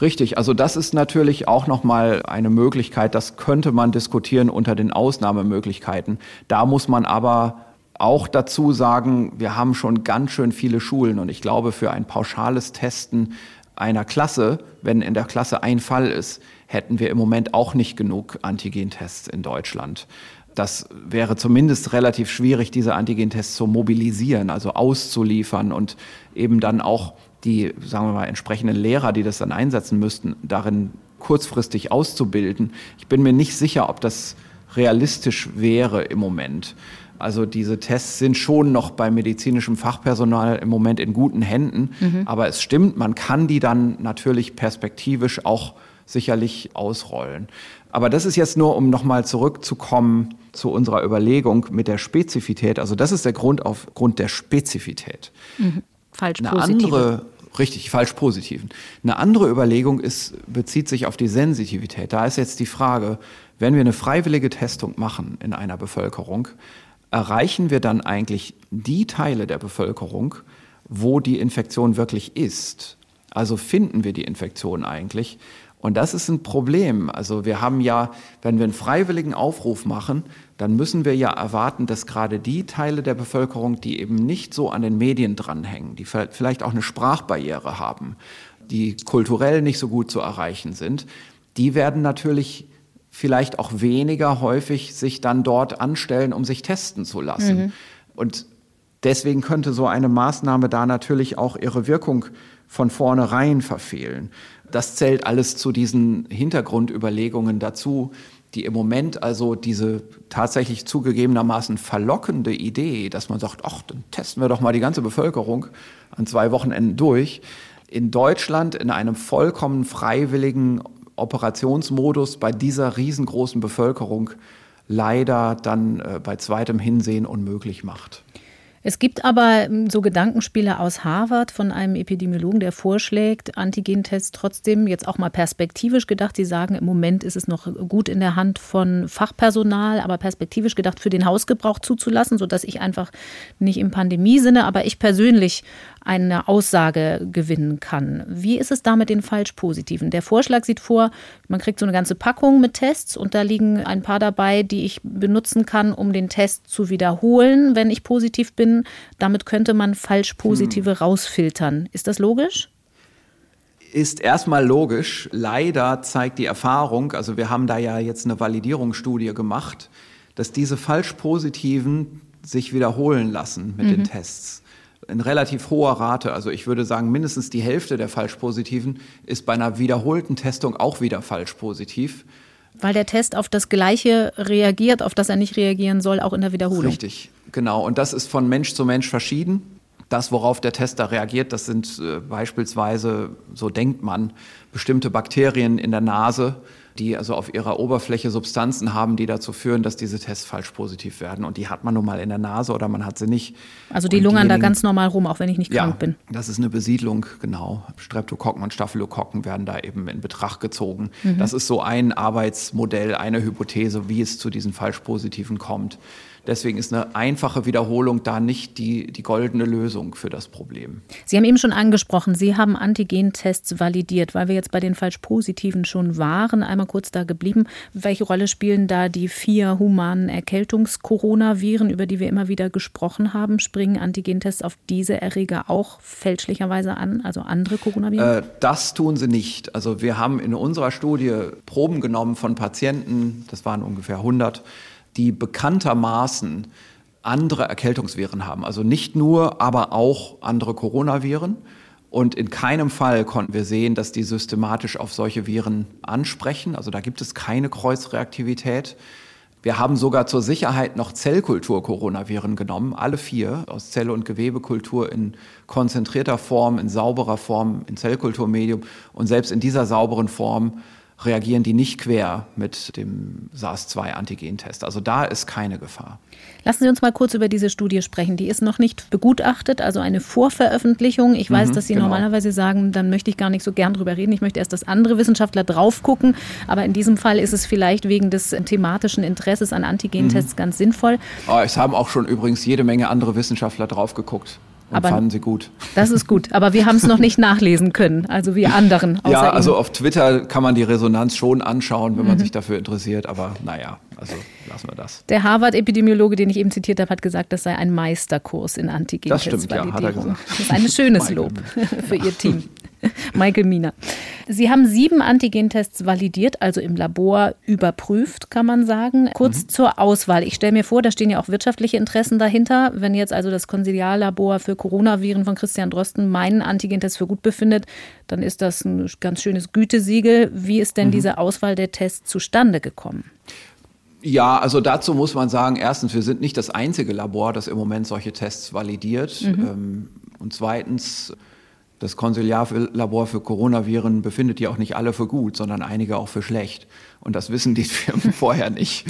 Richtig, also das ist natürlich auch nochmal eine Möglichkeit, das könnte man diskutieren unter den Ausnahmemöglichkeiten. Da muss man aber auch dazu sagen, wir haben schon ganz schön viele Schulen und ich glaube, für ein pauschales Testen einer Klasse, wenn in der Klasse ein Fall ist, hätten wir im Moment auch nicht genug Antigentests in Deutschland. Das wäre zumindest relativ schwierig, diese Antigentests zu mobilisieren, also auszuliefern und eben dann auch die, sagen wir mal, entsprechenden Lehrer, die das dann einsetzen müssten, darin kurzfristig auszubilden. Ich bin mir nicht sicher, ob das realistisch wäre im Moment. Also diese Tests sind schon noch bei medizinischem Fachpersonal im Moment in guten Händen. Mhm. Aber es stimmt, man kann die dann natürlich perspektivisch auch sicherlich ausrollen. Aber das ist jetzt nur, um nochmal zurückzukommen zu unserer Überlegung mit der Spezifität. Also das ist der Grund aufgrund der Spezifität. Mhm. Falsch Eine andere, richtig, falsch positiven. Eine andere Überlegung ist, bezieht sich auf die Sensitivität. Da ist jetzt die Frage, wenn wir eine freiwillige Testung machen in einer Bevölkerung, erreichen wir dann eigentlich die Teile der Bevölkerung, wo die Infektion wirklich ist? Also finden wir die Infektion eigentlich? Und das ist ein Problem. Also wir haben ja, wenn wir einen freiwilligen Aufruf machen, dann müssen wir ja erwarten, dass gerade die Teile der Bevölkerung, die eben nicht so an den Medien dranhängen, die vielleicht auch eine Sprachbarriere haben, die kulturell nicht so gut zu erreichen sind, die werden natürlich vielleicht auch weniger häufig sich dann dort anstellen, um sich testen zu lassen. Mhm. Und deswegen könnte so eine Maßnahme da natürlich auch ihre Wirkung von vornherein verfehlen. Das zählt alles zu diesen Hintergrundüberlegungen dazu, die im Moment also diese tatsächlich zugegebenermaßen verlockende Idee, dass man sagt, ach, dann testen wir doch mal die ganze Bevölkerung an zwei Wochenenden durch, in Deutschland in einem vollkommen freiwilligen Operationsmodus bei dieser riesengroßen Bevölkerung leider dann äh, bei zweitem Hinsehen unmöglich macht. Es gibt aber ähm, so Gedankenspiele aus Harvard von einem Epidemiologen, der vorschlägt, Antigentests trotzdem jetzt auch mal perspektivisch gedacht. Sie sagen, im Moment ist es noch gut in der Hand von Fachpersonal, aber perspektivisch gedacht für den Hausgebrauch zuzulassen, sodass ich einfach nicht im Pandemiesinne, aber ich persönlich eine Aussage gewinnen kann. Wie ist es da mit den Falschpositiven? Der Vorschlag sieht vor, man kriegt so eine ganze Packung mit Tests und da liegen ein paar dabei, die ich benutzen kann, um den Test zu wiederholen, wenn ich positiv bin. Damit könnte man Falschpositive hm. rausfiltern. Ist das logisch? ist erstmal logisch. Leider zeigt die Erfahrung, also wir haben da ja jetzt eine Validierungsstudie gemacht, dass diese Falschpositiven sich wiederholen lassen mit mhm. den Tests in relativ hoher Rate, also ich würde sagen, mindestens die Hälfte der Falschpositiven ist bei einer wiederholten Testung auch wieder falsch positiv. Weil der Test auf das Gleiche reagiert, auf das er nicht reagieren soll, auch in der Wiederholung. Richtig, genau. Und das ist von Mensch zu Mensch verschieden. Das, worauf der Tester reagiert, das sind äh, beispielsweise, so denkt man, bestimmte Bakterien in der Nase die also auf ihrer Oberfläche Substanzen haben, die dazu führen, dass diese Tests falsch positiv werden. Und die hat man nun mal in der Nase oder man hat sie nicht. Also die lungern da ganz normal rum, auch wenn ich nicht krank ja, bin. Das ist eine Besiedlung, genau. Streptokokken und Staphylokokken werden da eben in Betracht gezogen. Mhm. Das ist so ein Arbeitsmodell, eine Hypothese, wie es zu diesen falsch positiven kommt. Deswegen ist eine einfache Wiederholung da nicht die, die goldene Lösung für das Problem. Sie haben eben schon angesprochen, Sie haben Antigentests validiert, weil wir jetzt bei den falsch positiven schon waren. Einmal kurz da geblieben. Welche Rolle spielen da die vier humanen Erkältungs-Coronaviren, über die wir immer wieder gesprochen haben? Springen Antigentests auf diese Erreger auch fälschlicherweise an, also andere Coronaviren? Äh, das tun sie nicht. Also wir haben in unserer Studie Proben genommen von Patienten, das waren ungefähr 100, die bekanntermaßen andere Erkältungsviren haben. Also nicht nur, aber auch andere Coronaviren. Und in keinem Fall konnten wir sehen, dass die systematisch auf solche Viren ansprechen. Also da gibt es keine Kreuzreaktivität. Wir haben sogar zur Sicherheit noch Zellkultur-Coronaviren genommen, alle vier, aus Zelle- und Gewebekultur in konzentrierter Form, in sauberer Form, in Zellkulturmedium. Und selbst in dieser sauberen Form reagieren die nicht quer mit dem SARS-2-Antigentest. Also da ist keine Gefahr. Lassen Sie uns mal kurz über diese Studie sprechen. Die ist noch nicht begutachtet, also eine Vorveröffentlichung. Ich weiß, mhm, dass Sie genau. normalerweise sagen, dann möchte ich gar nicht so gern drüber reden. Ich möchte erst, dass andere Wissenschaftler drauf gucken. Aber in diesem Fall ist es vielleicht wegen des thematischen Interesses an Antigentests mhm. ganz sinnvoll. Oh, es haben auch schon übrigens jede Menge andere Wissenschaftler drauf geguckt. Und aber fanden sie gut. Das ist gut, aber wir haben es noch nicht nachlesen können, also wir anderen. ja, also Ihnen. auf Twitter kann man die Resonanz schon anschauen, wenn man mhm. sich dafür interessiert, aber naja, also lassen wir das. Der Harvard-Epidemiologe, den ich eben zitiert habe, hat gesagt, das sei ein Meisterkurs in antigen Das stimmt, ja, hat er gesagt. Das ist ein schönes Lob für Ihr Team. Michael Mina. Sie haben sieben Antigentests validiert, also im Labor überprüft, kann man sagen. Kurz mhm. zur Auswahl. Ich stelle mir vor, da stehen ja auch wirtschaftliche Interessen dahinter. Wenn jetzt also das Konsiliarlabor für Coronaviren von Christian Drosten meinen Antigentest für gut befindet, dann ist das ein ganz schönes Gütesiegel. Wie ist denn mhm. diese Auswahl der Tests zustande gekommen? Ja, also dazu muss man sagen, erstens, wir sind nicht das einzige Labor, das im Moment solche Tests validiert. Mhm. Ähm, und zweitens, das Konsiliarlabor für Coronaviren befindet die auch nicht alle für gut, sondern einige auch für schlecht. Und das wissen die Firmen vorher nicht.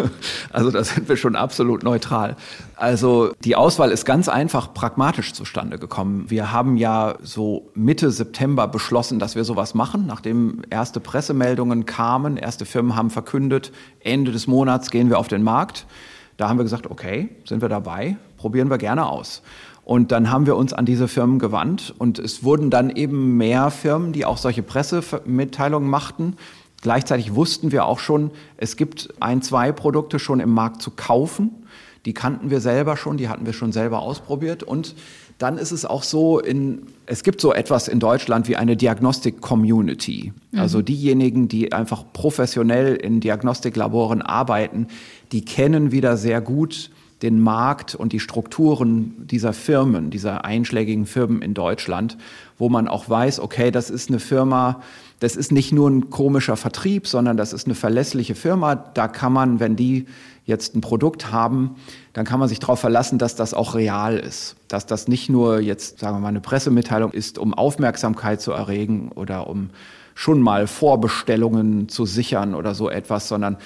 also da sind wir schon absolut neutral. Also die Auswahl ist ganz einfach pragmatisch zustande gekommen. Wir haben ja so Mitte September beschlossen, dass wir sowas machen, nachdem erste Pressemeldungen kamen, erste Firmen haben verkündet, Ende des Monats gehen wir auf den Markt. Da haben wir gesagt, okay, sind wir dabei, probieren wir gerne aus. Und dann haben wir uns an diese Firmen gewandt und es wurden dann eben mehr Firmen, die auch solche Pressemitteilungen machten. Gleichzeitig wussten wir auch schon, es gibt ein, zwei Produkte schon im Markt zu kaufen. Die kannten wir selber schon, die hatten wir schon selber ausprobiert. Und dann ist es auch so, in, es gibt so etwas in Deutschland wie eine Diagnostik-Community. Mhm. Also diejenigen, die einfach professionell in Diagnostiklaboren arbeiten, die kennen wieder sehr gut den Markt und die Strukturen dieser Firmen, dieser einschlägigen Firmen in Deutschland, wo man auch weiß, okay, das ist eine Firma, das ist nicht nur ein komischer Vertrieb, sondern das ist eine verlässliche Firma. Da kann man, wenn die jetzt ein Produkt haben, dann kann man sich darauf verlassen, dass das auch real ist. Dass das nicht nur jetzt, sagen wir mal, eine Pressemitteilung ist, um Aufmerksamkeit zu erregen oder um schon mal Vorbestellungen zu sichern oder so etwas, sondern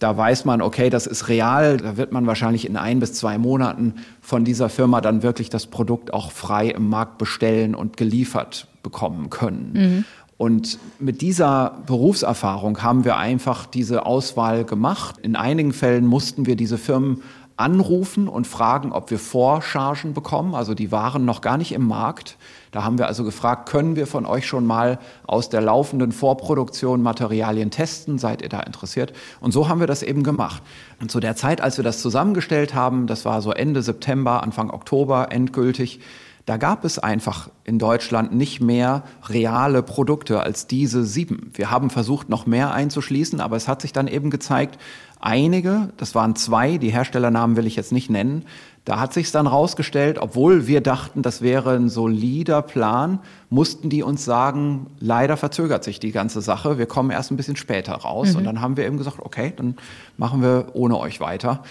da weiß man, okay, das ist real, da wird man wahrscheinlich in ein bis zwei Monaten von dieser Firma dann wirklich das Produkt auch frei im Markt bestellen und geliefert bekommen können. Mhm. Und mit dieser Berufserfahrung haben wir einfach diese Auswahl gemacht. In einigen Fällen mussten wir diese Firmen anrufen und fragen, ob wir Vorchargen bekommen. Also die waren noch gar nicht im Markt. Da haben wir also gefragt, können wir von euch schon mal aus der laufenden Vorproduktion Materialien testen? Seid ihr da interessiert? Und so haben wir das eben gemacht. Und zu der Zeit, als wir das zusammengestellt haben, das war so Ende September, Anfang Oktober endgültig, da gab es einfach in Deutschland nicht mehr reale Produkte als diese sieben. Wir haben versucht, noch mehr einzuschließen, aber es hat sich dann eben gezeigt, einige, das waren zwei, die Herstellernamen will ich jetzt nicht nennen, da hat sich dann rausgestellt, obwohl wir dachten, das wäre ein solider Plan, mussten die uns sagen, leider verzögert sich die ganze Sache, wir kommen erst ein bisschen später raus. Mhm. Und dann haben wir eben gesagt, okay, dann machen wir ohne euch weiter.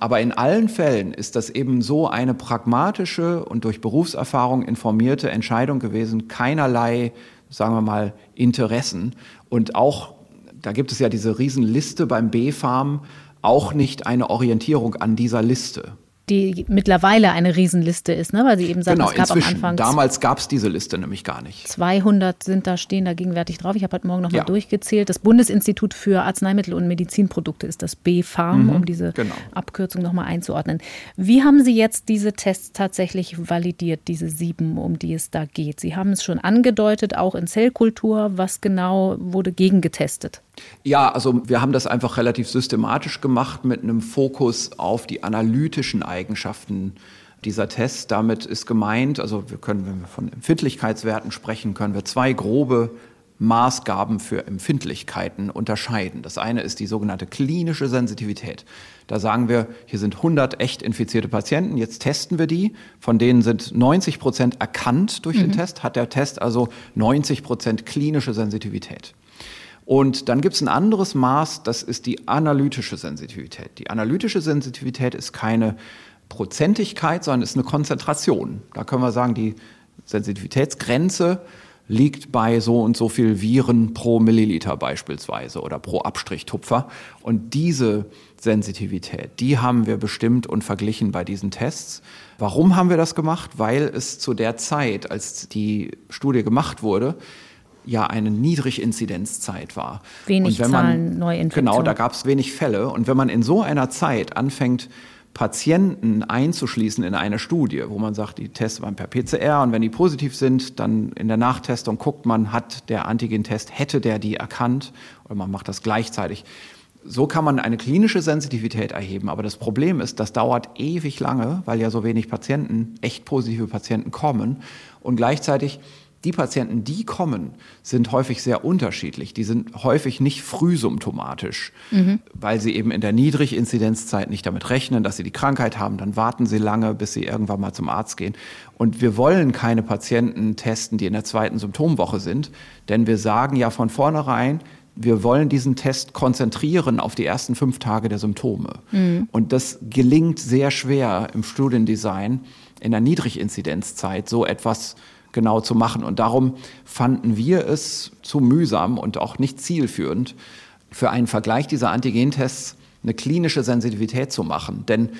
Aber in allen Fällen ist das eben so eine pragmatische und durch Berufserfahrung informierte Entscheidung gewesen, keinerlei, sagen wir mal, Interessen und auch da gibt es ja diese Riesenliste beim B-Farm, auch nicht eine Orientierung an dieser Liste die mittlerweile eine Riesenliste ist, ne? weil Sie eben sagen, genau, es gab inzwischen. am Anfang. Damals gab es diese Liste nämlich gar nicht. 200 sind da, stehen da gegenwärtig drauf. Ich habe heute Morgen nochmal ja. durchgezählt. Das Bundesinstitut für Arzneimittel und Medizinprodukte ist das B-Farm, mhm, um diese genau. Abkürzung nochmal einzuordnen. Wie haben Sie jetzt diese Tests tatsächlich validiert, diese sieben, um die es da geht? Sie haben es schon angedeutet, auch in Zellkultur. Was genau wurde gegengetestet? Ja, also wir haben das einfach relativ systematisch gemacht mit einem Fokus auf die analytischen Eigenschaften dieser Tests. Damit ist gemeint, also wir können, wenn wir von Empfindlichkeitswerten sprechen, können wir zwei grobe Maßgaben für Empfindlichkeiten unterscheiden. Das eine ist die sogenannte klinische Sensitivität. Da sagen wir, hier sind 100 echt infizierte Patienten, jetzt testen wir die, von denen sind 90 Prozent erkannt durch mhm. den Test, hat der Test also 90 Prozent klinische Sensitivität. Und dann gibt es ein anderes Maß, das ist die analytische Sensitivität. Die analytische Sensitivität ist keine Prozentigkeit, sondern ist eine Konzentration. Da können wir sagen, die Sensitivitätsgrenze liegt bei so und so viel Viren pro Milliliter beispielsweise oder pro Abstrichtupfer. Und diese Sensitivität, die haben wir bestimmt und verglichen bei diesen Tests. Warum haben wir das gemacht? Weil es zu der Zeit, als die Studie gemacht wurde, ja eine Niedriginzidenzzeit war. Wenig man, Zahlen Neuinfektionen. Genau, da gab es wenig Fälle. Und wenn man in so einer Zeit anfängt, Patienten einzuschließen in eine Studie, wo man sagt, die testet man per PCR und wenn die positiv sind, dann in der Nachtestung guckt man, hat der Antigentest, hätte der die erkannt oder man macht das gleichzeitig. So kann man eine klinische Sensitivität erheben, aber das Problem ist, das dauert ewig lange, weil ja so wenig Patienten, echt positive Patienten kommen und gleichzeitig die Patienten, die kommen, sind häufig sehr unterschiedlich. Die sind häufig nicht frühsymptomatisch, mhm. weil sie eben in der Niedriginzidenzzeit nicht damit rechnen, dass sie die Krankheit haben. Dann warten sie lange, bis sie irgendwann mal zum Arzt gehen. Und wir wollen keine Patienten testen, die in der zweiten Symptomwoche sind, denn wir sagen ja von vornherein, wir wollen diesen Test konzentrieren auf die ersten fünf Tage der Symptome. Mhm. Und das gelingt sehr schwer im Studiendesign in der Niedriginzidenzzeit so etwas genau zu machen. Und darum fanden wir es zu mühsam und auch nicht zielführend, für einen Vergleich dieser Antigentests eine klinische Sensitivität zu machen. Denn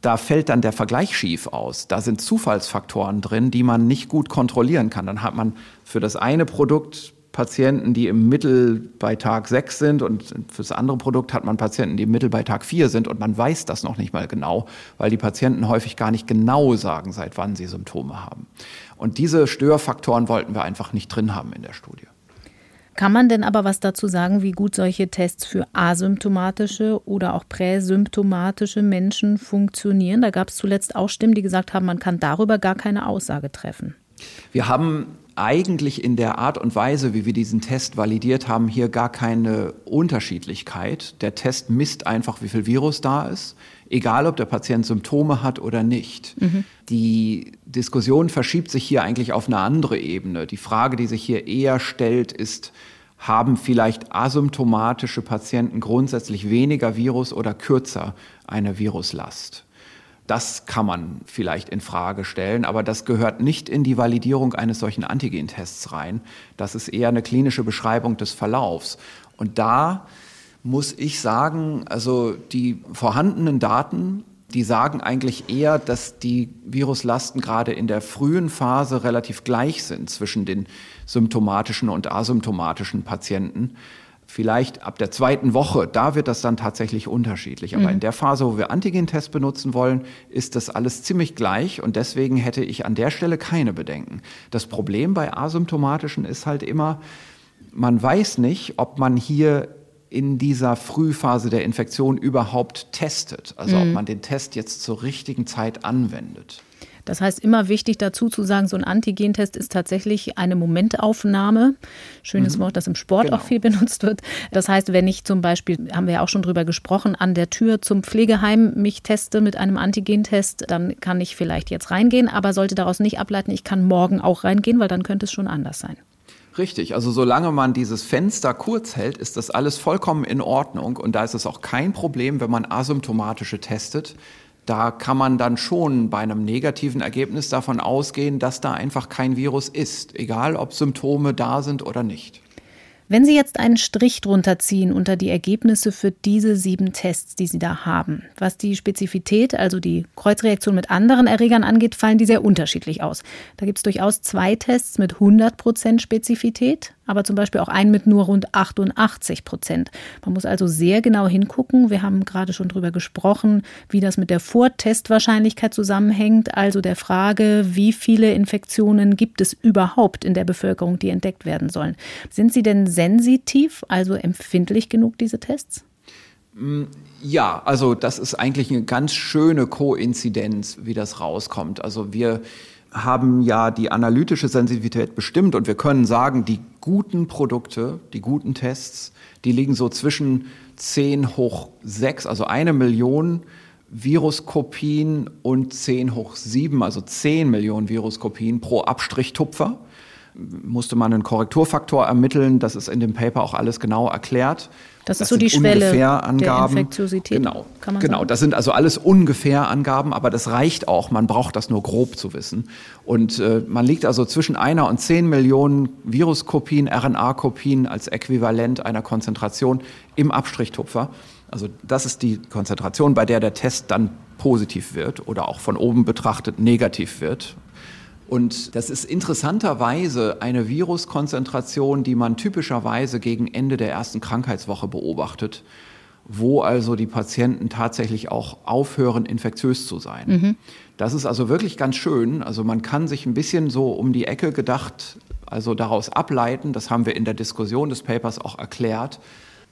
da fällt dann der Vergleich schief aus. Da sind Zufallsfaktoren drin, die man nicht gut kontrollieren kann. Dann hat man für das eine Produkt Patienten, die im Mittel bei Tag 6 sind und für das andere Produkt hat man Patienten, die im Mittel bei Tag 4 sind und man weiß das noch nicht mal genau, weil die Patienten häufig gar nicht genau sagen, seit wann sie Symptome haben. Und diese Störfaktoren wollten wir einfach nicht drin haben in der Studie. Kann man denn aber was dazu sagen, wie gut solche Tests für asymptomatische oder auch präsymptomatische Menschen funktionieren? Da gab es zuletzt auch Stimmen, die gesagt haben, man kann darüber gar keine Aussage treffen. Wir haben eigentlich in der Art und Weise, wie wir diesen Test validiert haben, hier gar keine Unterschiedlichkeit. Der Test misst einfach, wie viel Virus da ist, egal ob der Patient Symptome hat oder nicht. Mhm. Die Diskussion verschiebt sich hier eigentlich auf eine andere Ebene. Die Frage, die sich hier eher stellt, ist, haben vielleicht asymptomatische Patienten grundsätzlich weniger Virus oder kürzer eine Viruslast? Das kann man vielleicht in Frage stellen, aber das gehört nicht in die Validierung eines solchen Antigentests rein. Das ist eher eine klinische Beschreibung des Verlaufs. Und da muss ich sagen, also die vorhandenen Daten, die sagen eigentlich eher, dass die Viruslasten gerade in der frühen Phase relativ gleich sind zwischen den symptomatischen und asymptomatischen Patienten. Vielleicht ab der zweiten Woche, da wird das dann tatsächlich unterschiedlich. Aber mhm. in der Phase, wo wir Antigen-Test benutzen wollen, ist das alles ziemlich gleich und deswegen hätte ich an der Stelle keine Bedenken. Das Problem bei asymptomatischen ist halt immer, man weiß nicht, ob man hier in dieser Frühphase der Infektion überhaupt testet. Also mhm. ob man den Test jetzt zur richtigen Zeit anwendet. Das heißt, immer wichtig dazu zu sagen, so ein Antigentest ist tatsächlich eine Momentaufnahme. Schönes mhm. Wort, das im Sport genau. auch viel benutzt wird. Das heißt, wenn ich zum Beispiel, haben wir ja auch schon drüber gesprochen, an der Tür zum Pflegeheim mich teste mit einem Antigentest, dann kann ich vielleicht jetzt reingehen, aber sollte daraus nicht ableiten, ich kann morgen auch reingehen, weil dann könnte es schon anders sein. Richtig, also solange man dieses Fenster kurz hält, ist das alles vollkommen in Ordnung und da ist es auch kein Problem, wenn man asymptomatische testet da kann man dann schon bei einem negativen Ergebnis davon ausgehen, dass da einfach kein Virus ist, egal ob Symptome da sind oder nicht. Wenn Sie jetzt einen Strich drunter ziehen unter die Ergebnisse für diese sieben Tests, die Sie da haben, was die Spezifität, also die Kreuzreaktion mit anderen Erregern angeht, fallen die sehr unterschiedlich aus. Da gibt es durchaus zwei Tests mit 100 Prozent Spezifität, aber zum Beispiel auch einen mit nur rund 88 Prozent. Man muss also sehr genau hingucken. Wir haben gerade schon darüber gesprochen, wie das mit der Vortestwahrscheinlichkeit zusammenhängt, also der Frage, wie viele Infektionen gibt es überhaupt in der Bevölkerung, die entdeckt werden sollen. Sind Sie denn sensitiv, also empfindlich genug, diese Tests? Mm, ja, also das ist eigentlich eine ganz schöne Koinzidenz, wie das rauskommt. Also wir haben ja die analytische Sensitivität bestimmt und wir können sagen, die guten Produkte, die guten Tests, die liegen so zwischen 10 hoch 6, also eine Million Viruskopien und 10 hoch 7, also 10 Millionen Viruskopien pro Abstrichtupfer. Musste man einen Korrekturfaktor ermitteln, das ist in dem Paper auch alles genau erklärt. Das, das ist so die Schwelle Angaben. der Infektiosität. Genau, genau. Das sind also alles ungefähr Angaben, aber das reicht auch. Man braucht das nur grob zu wissen. Und äh, man liegt also zwischen einer und zehn Millionen Viruskopien, RNA-Kopien als Äquivalent einer Konzentration im Abstrichtupfer. Also das ist die Konzentration, bei der der Test dann positiv wird oder auch von oben betrachtet negativ wird. Und das ist interessanterweise eine Viruskonzentration, die man typischerweise gegen Ende der ersten Krankheitswoche beobachtet, wo also die Patienten tatsächlich auch aufhören, infektiös zu sein. Mhm. Das ist also wirklich ganz schön. Also man kann sich ein bisschen so um die Ecke gedacht, also daraus ableiten, das haben wir in der Diskussion des Papers auch erklärt,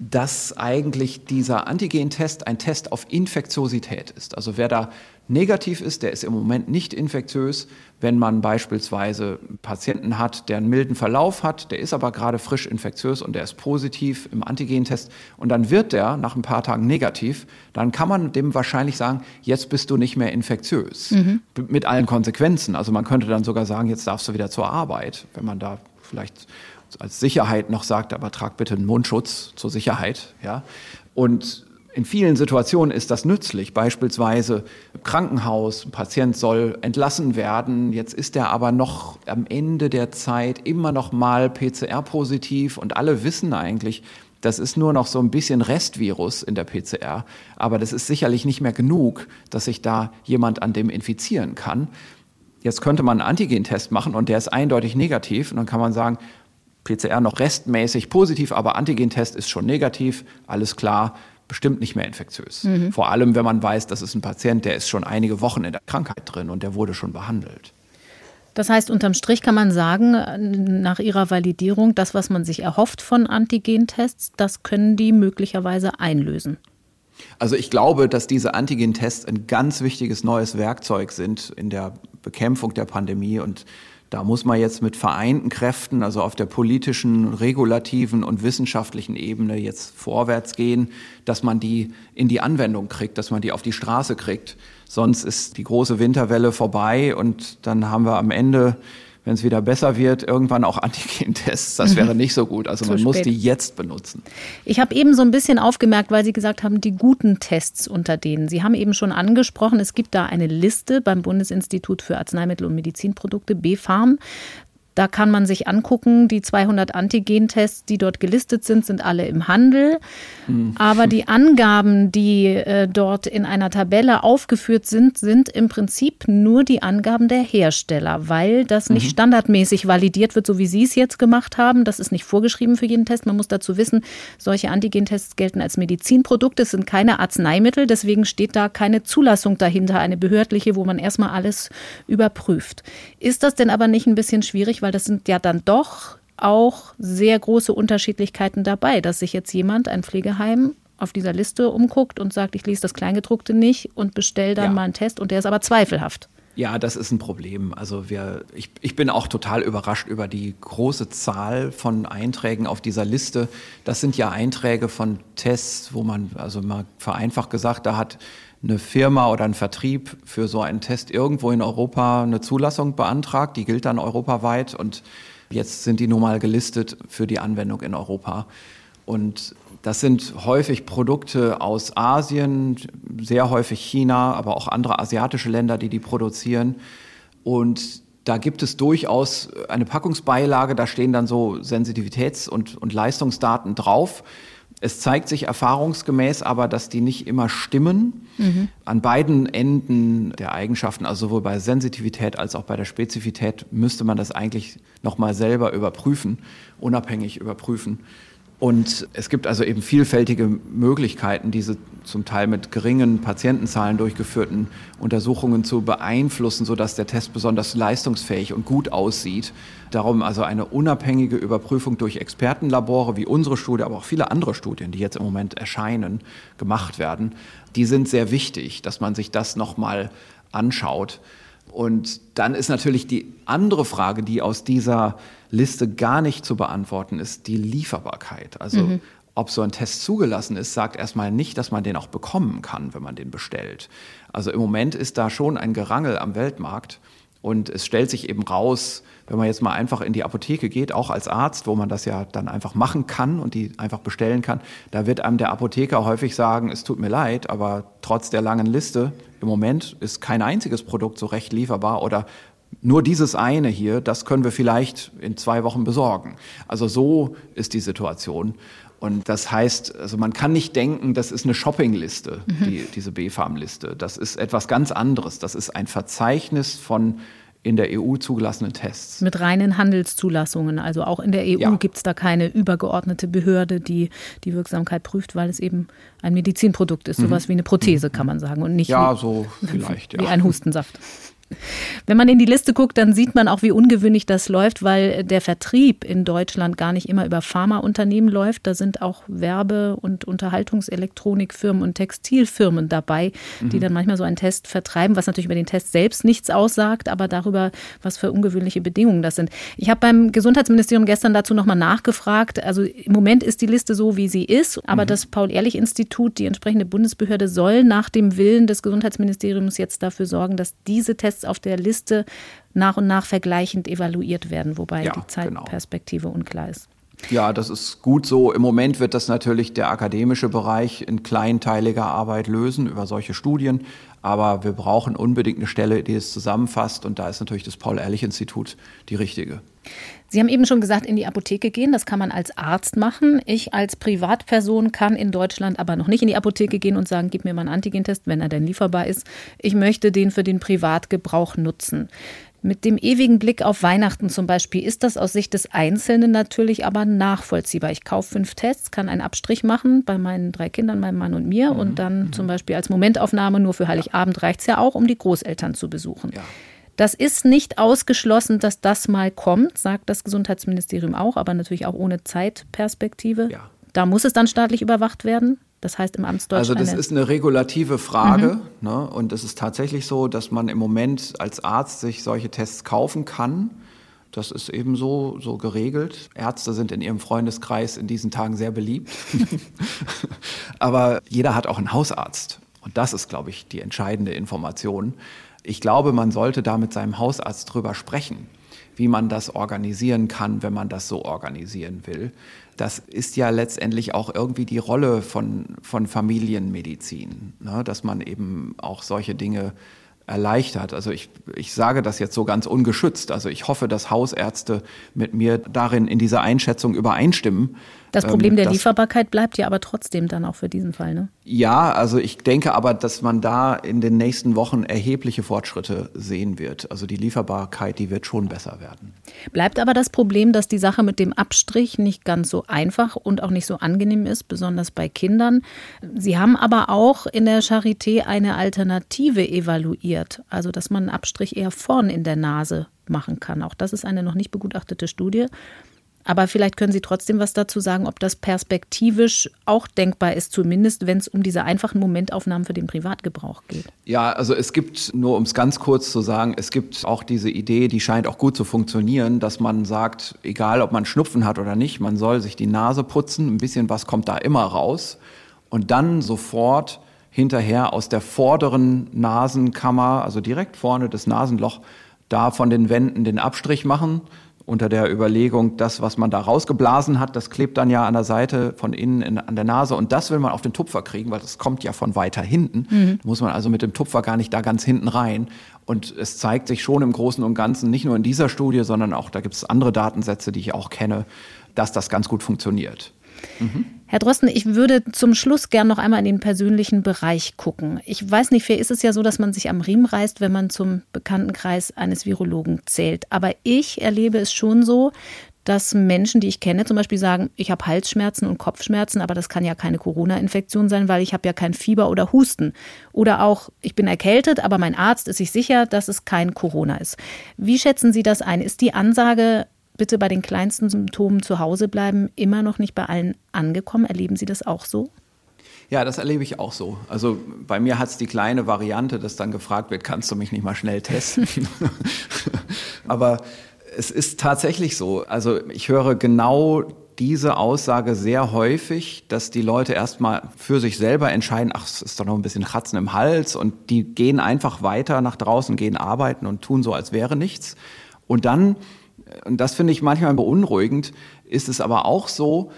dass eigentlich dieser Antigentest ein Test auf Infektiosität ist. Also wer da negativ ist, der ist im Moment nicht infektiös. Wenn man beispielsweise Patienten hat, der einen milden Verlauf hat, der ist aber gerade frisch infektiös und der ist positiv im Antigentest und dann wird der nach ein paar Tagen negativ, dann kann man dem wahrscheinlich sagen, jetzt bist du nicht mehr infektiös. Mhm. Mit allen Konsequenzen. Also man könnte dann sogar sagen, jetzt darfst du wieder zur Arbeit, wenn man da vielleicht als Sicherheit noch sagt, aber trag bitte einen Mundschutz zur Sicherheit. Ja? Und in vielen Situationen ist das nützlich. Beispielsweise im Krankenhaus, ein Patient soll entlassen werden, jetzt ist er aber noch am Ende der Zeit immer noch mal PCR-positiv und alle wissen eigentlich, das ist nur noch so ein bisschen Restvirus in der PCR, aber das ist sicherlich nicht mehr genug, dass sich da jemand an dem infizieren kann. Jetzt könnte man einen Antigentest machen und der ist eindeutig negativ und dann kann man sagen, PCR noch restmäßig positiv, aber Antigentest ist schon negativ, alles klar, bestimmt nicht mehr infektiös. Mhm. Vor allem, wenn man weiß, das ist ein Patient, der ist schon einige Wochen in der Krankheit drin und der wurde schon behandelt. Das heißt, unterm Strich kann man sagen, nach ihrer Validierung, das, was man sich erhofft von Antigentests, das können die möglicherweise einlösen. Also ich glaube, dass diese Antigentests ein ganz wichtiges neues Werkzeug sind in der Bekämpfung der Pandemie und da muss man jetzt mit vereinten Kräften, also auf der politischen, regulativen und wissenschaftlichen Ebene jetzt vorwärts gehen, dass man die in die Anwendung kriegt, dass man die auf die Straße kriegt. Sonst ist die große Winterwelle vorbei und dann haben wir am Ende wenn es wieder besser wird, irgendwann auch Antigen-Tests. Das wäre mhm. nicht so gut. Also man muss die jetzt benutzen. Ich habe eben so ein bisschen aufgemerkt, weil Sie gesagt haben, die guten Tests unter denen. Sie haben eben schon angesprochen, es gibt da eine Liste beim Bundesinstitut für Arzneimittel und Medizinprodukte, BfArM. Da kann man sich angucken, die 200 Antigentests, die dort gelistet sind, sind alle im Handel. Mhm. Aber die Angaben, die äh, dort in einer Tabelle aufgeführt sind, sind im Prinzip nur die Angaben der Hersteller, weil das nicht mhm. standardmäßig validiert wird, so wie Sie es jetzt gemacht haben. Das ist nicht vorgeschrieben für jeden Test. Man muss dazu wissen, solche Antigentests gelten als Medizinprodukte, es sind keine Arzneimittel, deswegen steht da keine Zulassung dahinter, eine behördliche, wo man erstmal alles überprüft. Ist das denn aber nicht ein bisschen schwierig? Weil das sind ja dann doch auch sehr große Unterschiedlichkeiten dabei, dass sich jetzt jemand, ein Pflegeheim, auf dieser Liste umguckt und sagt, ich lese das Kleingedruckte nicht und bestelle dann ja. mal einen Test und der ist aber zweifelhaft. Ja, das ist ein Problem. Also wir, ich, ich bin auch total überrascht über die große Zahl von Einträgen auf dieser Liste. Das sind ja Einträge von Tests, wo man, also mal vereinfacht gesagt, da hat eine Firma oder ein Vertrieb für so einen Test irgendwo in Europa eine Zulassung beantragt. Die gilt dann europaweit und jetzt sind die nun mal gelistet für die Anwendung in Europa. Und das sind häufig Produkte aus Asien, sehr häufig China, aber auch andere asiatische Länder, die die produzieren. Und Da gibt es durchaus eine Packungsbeilage, da stehen dann so Sensitivitäts- und, und Leistungsdaten drauf. Es zeigt sich erfahrungsgemäß aber, dass die nicht immer stimmen. Mhm. An beiden Enden der Eigenschaften, also sowohl bei Sensitivität als auch bei der Spezifität, müsste man das eigentlich nochmal selber überprüfen, unabhängig überprüfen. Und es gibt also eben vielfältige Möglichkeiten, diese zum Teil mit geringen Patientenzahlen durchgeführten Untersuchungen zu beeinflussen, sodass der Test besonders leistungsfähig und gut aussieht. Darum also eine unabhängige Überprüfung durch Expertenlabore wie unsere Studie, aber auch viele andere Studien, die jetzt im Moment erscheinen, gemacht werden. Die sind sehr wichtig, dass man sich das nochmal anschaut. Und dann ist natürlich die andere Frage, die aus dieser Liste gar nicht zu beantworten ist, die Lieferbarkeit. Also mhm. ob so ein Test zugelassen ist, sagt erstmal nicht, dass man den auch bekommen kann, wenn man den bestellt. Also im Moment ist da schon ein Gerangel am Weltmarkt. Und es stellt sich eben raus, wenn man jetzt mal einfach in die Apotheke geht, auch als Arzt, wo man das ja dann einfach machen kann und die einfach bestellen kann, da wird einem der Apotheker häufig sagen, es tut mir leid, aber trotz der langen Liste im Moment ist kein einziges Produkt so recht lieferbar oder nur dieses eine hier, das können wir vielleicht in zwei Wochen besorgen. Also so ist die Situation. Und das heißt, also man kann nicht denken, das ist eine Shoppingliste, mhm. die, diese B-Farm-Liste. Das ist etwas ganz anderes. Das ist ein Verzeichnis von in der EU zugelassenen Tests. Mit reinen Handelszulassungen. Also auch in der EU ja. gibt es da keine übergeordnete Behörde, die die Wirksamkeit prüft, weil es eben ein Medizinprodukt ist. Mhm. Sowas wie eine Prothese, kann man sagen. Und nicht ja, wie, so vielleicht, wie ja. ein Hustensaft. Wenn man in die Liste guckt, dann sieht man auch, wie ungewöhnlich das läuft, weil der Vertrieb in Deutschland gar nicht immer über Pharmaunternehmen läuft. Da sind auch Werbe- und Unterhaltungselektronikfirmen und Textilfirmen dabei, die mhm. dann manchmal so einen Test vertreiben, was natürlich über den Test selbst nichts aussagt, aber darüber, was für ungewöhnliche Bedingungen das sind. Ich habe beim Gesundheitsministerium gestern dazu nochmal nachgefragt. Also im Moment ist die Liste so, wie sie ist, aber mhm. das Paul-Ehrlich-Institut, die entsprechende Bundesbehörde, soll nach dem Willen des Gesundheitsministeriums jetzt dafür sorgen, dass diese Tests Auf der Liste nach und nach vergleichend evaluiert werden, wobei ja, die genau. Zeitperspektive genau. unklar ist. Ja, das ist gut so. Im Moment wird das natürlich der akademische Bereich in kleinteiliger Arbeit lösen über solche Studien. Aber wir brauchen unbedingt eine Stelle, die es zusammenfasst. Und da ist natürlich das Paul-Ehrlich-Institut die richtige. Sie haben eben schon gesagt, in die Apotheke gehen. Das kann man als Arzt machen. Ich als Privatperson kann in Deutschland aber noch nicht in die Apotheke gehen und sagen, gib mir mal einen Antigentest, wenn er denn lieferbar ist. Ich möchte den für den Privatgebrauch nutzen. Mit dem ewigen Blick auf Weihnachten zum Beispiel ist das aus Sicht des Einzelnen natürlich aber nachvollziehbar. Ich kaufe fünf Tests, kann einen Abstrich machen bei meinen drei Kindern, meinem Mann und mir mhm. und dann mhm. zum Beispiel als Momentaufnahme nur für Heiligabend reicht es ja auch, um die Großeltern zu besuchen. Ja. Das ist nicht ausgeschlossen, dass das mal kommt, sagt das Gesundheitsministerium auch, aber natürlich auch ohne Zeitperspektive. Ja. Da muss es dann staatlich überwacht werden. Das heißt im Amtsdeutsch. Also das ist eine regulative Frage. Mhm. Ne? Und es ist tatsächlich so, dass man im Moment als Arzt sich solche Tests kaufen kann. Das ist eben so, so geregelt. Ärzte sind in ihrem Freundeskreis in diesen Tagen sehr beliebt. Aber jeder hat auch einen Hausarzt. Und das ist, glaube ich, die entscheidende Information. Ich glaube, man sollte da mit seinem Hausarzt drüber sprechen, wie man das organisieren kann, wenn man das so organisieren will das ist ja letztendlich auch irgendwie die Rolle von, von Familienmedizin, ne? dass man eben auch solche Dinge erleichtert. Also ich, ich sage das jetzt so ganz ungeschützt. Also ich hoffe, dass Hausärzte mit mir darin in dieser Einschätzung übereinstimmen. Das Problem ähm, der Lieferbarkeit bleibt ja aber trotzdem dann auch für diesen Fall, ne? Ja, also ich denke aber, dass man da in den nächsten Wochen erhebliche Fortschritte sehen wird. Also die Lieferbarkeit, die wird schon besser werden. Bleibt aber das Problem, dass die Sache mit dem Abstrich nicht ganz so einfach und auch nicht so angenehm ist, besonders bei Kindern. Sie haben aber auch in der Charité eine Alternative evaluiert, also dass man einen Abstrich eher vorn in der Nase machen kann. Auch das ist eine noch nicht begutachtete Studie. Aber vielleicht können Sie trotzdem was dazu sagen, ob das perspektivisch auch denkbar ist, zumindest wenn es um diese einfachen Momentaufnahmen für den Privatgebrauch geht. Ja, also es gibt, nur um es ganz kurz zu sagen, es gibt auch diese Idee, die scheint auch gut zu funktionieren, dass man sagt, egal ob man Schnupfen hat oder nicht, man soll sich die Nase putzen, ein bisschen was kommt da immer raus und dann sofort hinterher aus der vorderen Nasenkammer, also direkt vorne das Nasenloch, da von den Wänden den Abstrich machen unter der Überlegung, das, was man da rausgeblasen hat, das klebt dann ja an der Seite von innen in, an der Nase und das will man auf den Tupfer kriegen, weil das kommt ja von weiter hinten. Mhm. Da muss man also mit dem Tupfer gar nicht da ganz hinten rein. Und es zeigt sich schon im Großen und Ganzen, nicht nur in dieser Studie, sondern auch, da gibt es andere Datensätze, die ich auch kenne, dass das ganz gut funktioniert. Mhm. Herr Drosten, ich würde zum Schluss gern noch einmal in den persönlichen Bereich gucken. Ich weiß nicht, wer ist es ja so, dass man sich am Riemen reißt, wenn man zum Bekanntenkreis eines Virologen zählt. Aber ich erlebe es schon so, dass Menschen, die ich kenne, zum Beispiel sagen, ich habe Halsschmerzen und Kopfschmerzen, aber das kann ja keine Corona-Infektion sein, weil ich habe ja kein Fieber oder Husten. Oder auch, ich bin erkältet, aber mein Arzt ist sich sicher, dass es kein Corona ist. Wie schätzen Sie das ein? Ist die Ansage, bitte bei den kleinsten Symptomen zu Hause bleiben, immer noch nicht bei allen angekommen. Erleben Sie das auch so? Ja, das erlebe ich auch so. Also bei mir hat es die kleine Variante, dass dann gefragt wird, kannst du mich nicht mal schnell testen? Aber es ist tatsächlich so. Also ich höre genau diese Aussage sehr häufig, dass die Leute erstmal für sich selber entscheiden, ach, es ist doch noch ein bisschen Kratzen im Hals und die gehen einfach weiter nach draußen, gehen arbeiten und tun so, als wäre nichts. Und dann und das finde ich manchmal beunruhigend, ist es aber auch so,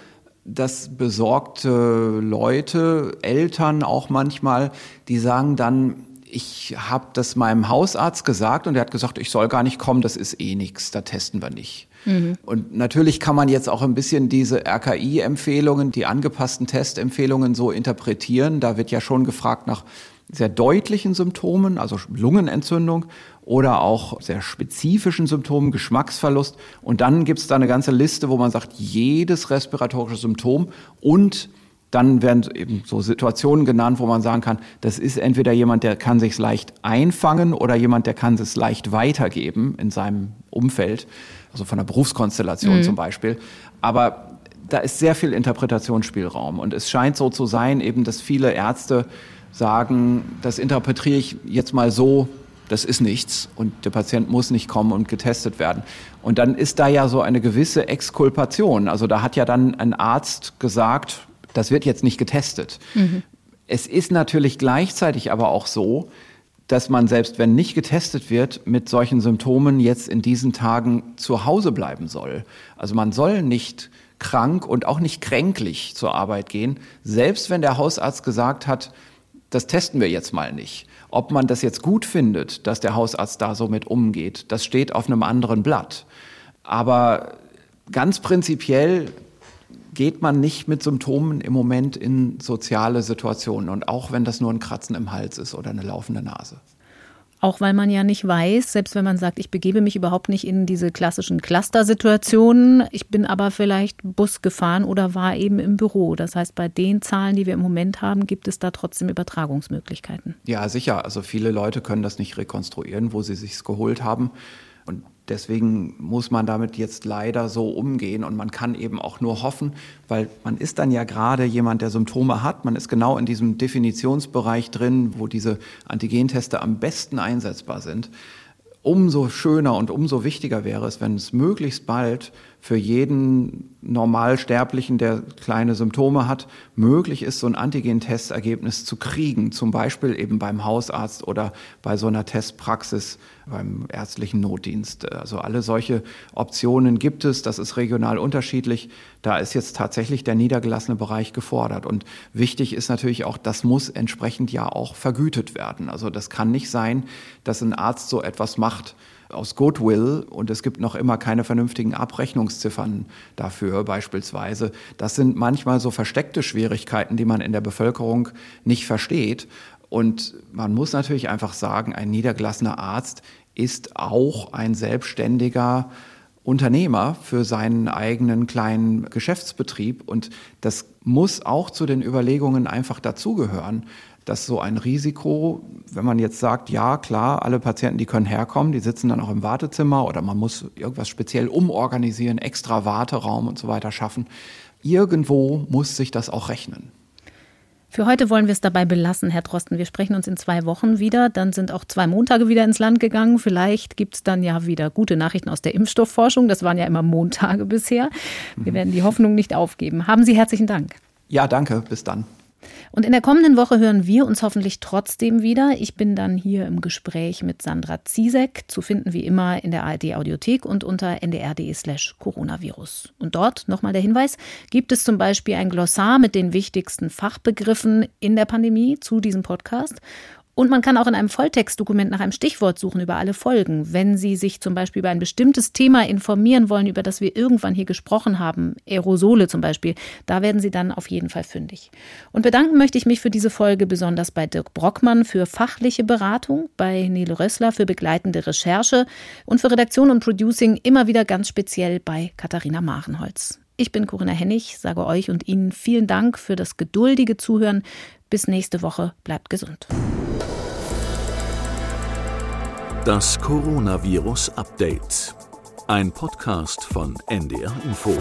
dass besorgte Leute, Eltern auch manchmal, die sagen dann, ich habe das meinem Hausarzt gesagt und er hat gesagt, ich soll gar nicht kommen, das ist eh nichts, da testen wir nicht. Mhm. Und natürlich kann man jetzt auch ein bisschen diese RKI-Empfehlungen, die angepassten Testempfehlungen so interpretieren. Da wird ja schon gefragt nach sehr deutlichen Symptomen, also Lungenentzündung oder auch sehr spezifischen Symptomen, Geschmacksverlust. Und dann gibt es da eine ganze Liste, wo man sagt, jedes respiratorische Symptom und dann werden eben so Situationen genannt, wo man sagen kann, das ist entweder jemand, der kann sich leicht einfangen oder jemand, der kann es leicht weitergeben in seinem Umfeld, also von der Berufskonstellation mhm. zum Beispiel. Aber da ist sehr viel Interpretationsspielraum und es scheint so zu sein, eben, dass viele Ärzte sagen, das interpretiere ich jetzt mal so, das ist nichts und der Patient muss nicht kommen und getestet werden. Und dann ist da ja so eine gewisse Exkulpation. Also da hat ja dann ein Arzt gesagt, das wird jetzt nicht getestet. Mhm. Es ist natürlich gleichzeitig aber auch so, dass man selbst wenn nicht getestet wird, mit solchen Symptomen jetzt in diesen Tagen zu Hause bleiben soll. Also man soll nicht krank und auch nicht kränklich zur Arbeit gehen, selbst wenn der Hausarzt gesagt hat, das testen wir jetzt mal nicht. Ob man das jetzt gut findet, dass der Hausarzt da so mit umgeht, das steht auf einem anderen Blatt. Aber ganz prinzipiell geht man nicht mit Symptomen im Moment in soziale Situationen. Und auch wenn das nur ein Kratzen im Hals ist oder eine laufende Nase. Auch weil man ja nicht weiß, selbst wenn man sagt, ich begebe mich überhaupt nicht in diese klassischen Cluster-Situationen, ich bin aber vielleicht Bus gefahren oder war eben im Büro. Das heißt, bei den Zahlen, die wir im Moment haben, gibt es da trotzdem Übertragungsmöglichkeiten. Ja, sicher. Also viele Leute können das nicht rekonstruieren, wo sie sich geholt haben. Und Deswegen muss man damit jetzt leider so umgehen und man kann eben auch nur hoffen, weil man ist dann ja gerade jemand, der Symptome hat. Man ist genau in diesem Definitionsbereich drin, wo diese Antigenteste am besten einsetzbar sind. Umso schöner und umso wichtiger wäre es, wenn es möglichst bald für jeden Normalsterblichen, der kleine Symptome hat, möglich ist, so ein Antigen-Testergebnis zu kriegen. Zum Beispiel eben beim Hausarzt oder bei so einer Testpraxis beim ärztlichen Notdienst. Also alle solche Optionen gibt es. Das ist regional unterschiedlich. Da ist jetzt tatsächlich der niedergelassene Bereich gefordert. Und wichtig ist natürlich auch, das muss entsprechend ja auch vergütet werden. Also das kann nicht sein, dass ein Arzt so etwas macht, aus Goodwill und es gibt noch immer keine vernünftigen Abrechnungsziffern dafür beispielsweise. Das sind manchmal so versteckte Schwierigkeiten, die man in der Bevölkerung nicht versteht. Und man muss natürlich einfach sagen, ein niedergelassener Arzt ist auch ein selbstständiger Unternehmer für seinen eigenen kleinen Geschäftsbetrieb. Und das muss auch zu den Überlegungen einfach dazugehören dass so ein Risiko, wenn man jetzt sagt, ja klar, alle Patienten, die können herkommen, die sitzen dann auch im Wartezimmer oder man muss irgendwas speziell umorganisieren, extra Warteraum und so weiter schaffen, irgendwo muss sich das auch rechnen. Für heute wollen wir es dabei belassen, Herr Drosten. Wir sprechen uns in zwei Wochen wieder. Dann sind auch zwei Montage wieder ins Land gegangen. Vielleicht gibt es dann ja wieder gute Nachrichten aus der Impfstoffforschung. Das waren ja immer Montage bisher. Wir mhm. werden die Hoffnung nicht aufgeben. Haben Sie herzlichen Dank. Ja, danke. Bis dann. Und in der kommenden Woche hören wir uns hoffentlich trotzdem wieder. Ich bin dann hier im Gespräch mit Sandra Ziesek, zu finden wie immer in der ARD Audiothek und unter ndr.de slash Coronavirus. Und dort, nochmal der Hinweis, gibt es zum Beispiel ein Glossar mit den wichtigsten Fachbegriffen in der Pandemie zu diesem Podcast. Und man kann auch in einem Volltextdokument nach einem Stichwort suchen über alle Folgen. Wenn Sie sich zum Beispiel über ein bestimmtes Thema informieren wollen, über das wir irgendwann hier gesprochen haben, Aerosole zum Beispiel, da werden Sie dann auf jeden Fall fündig. Und bedanken möchte ich mich für diese Folge besonders bei Dirk Brockmann für fachliche Beratung, bei Nele Rössler für begleitende Recherche und für Redaktion und Producing immer wieder ganz speziell bei Katharina Marenholz. Ich bin Corinna Hennig, sage euch und Ihnen vielen Dank für das geduldige Zuhören. Bis nächste Woche. Bleibt gesund. Das Coronavirus Update. Ein Podcast von NDR Info.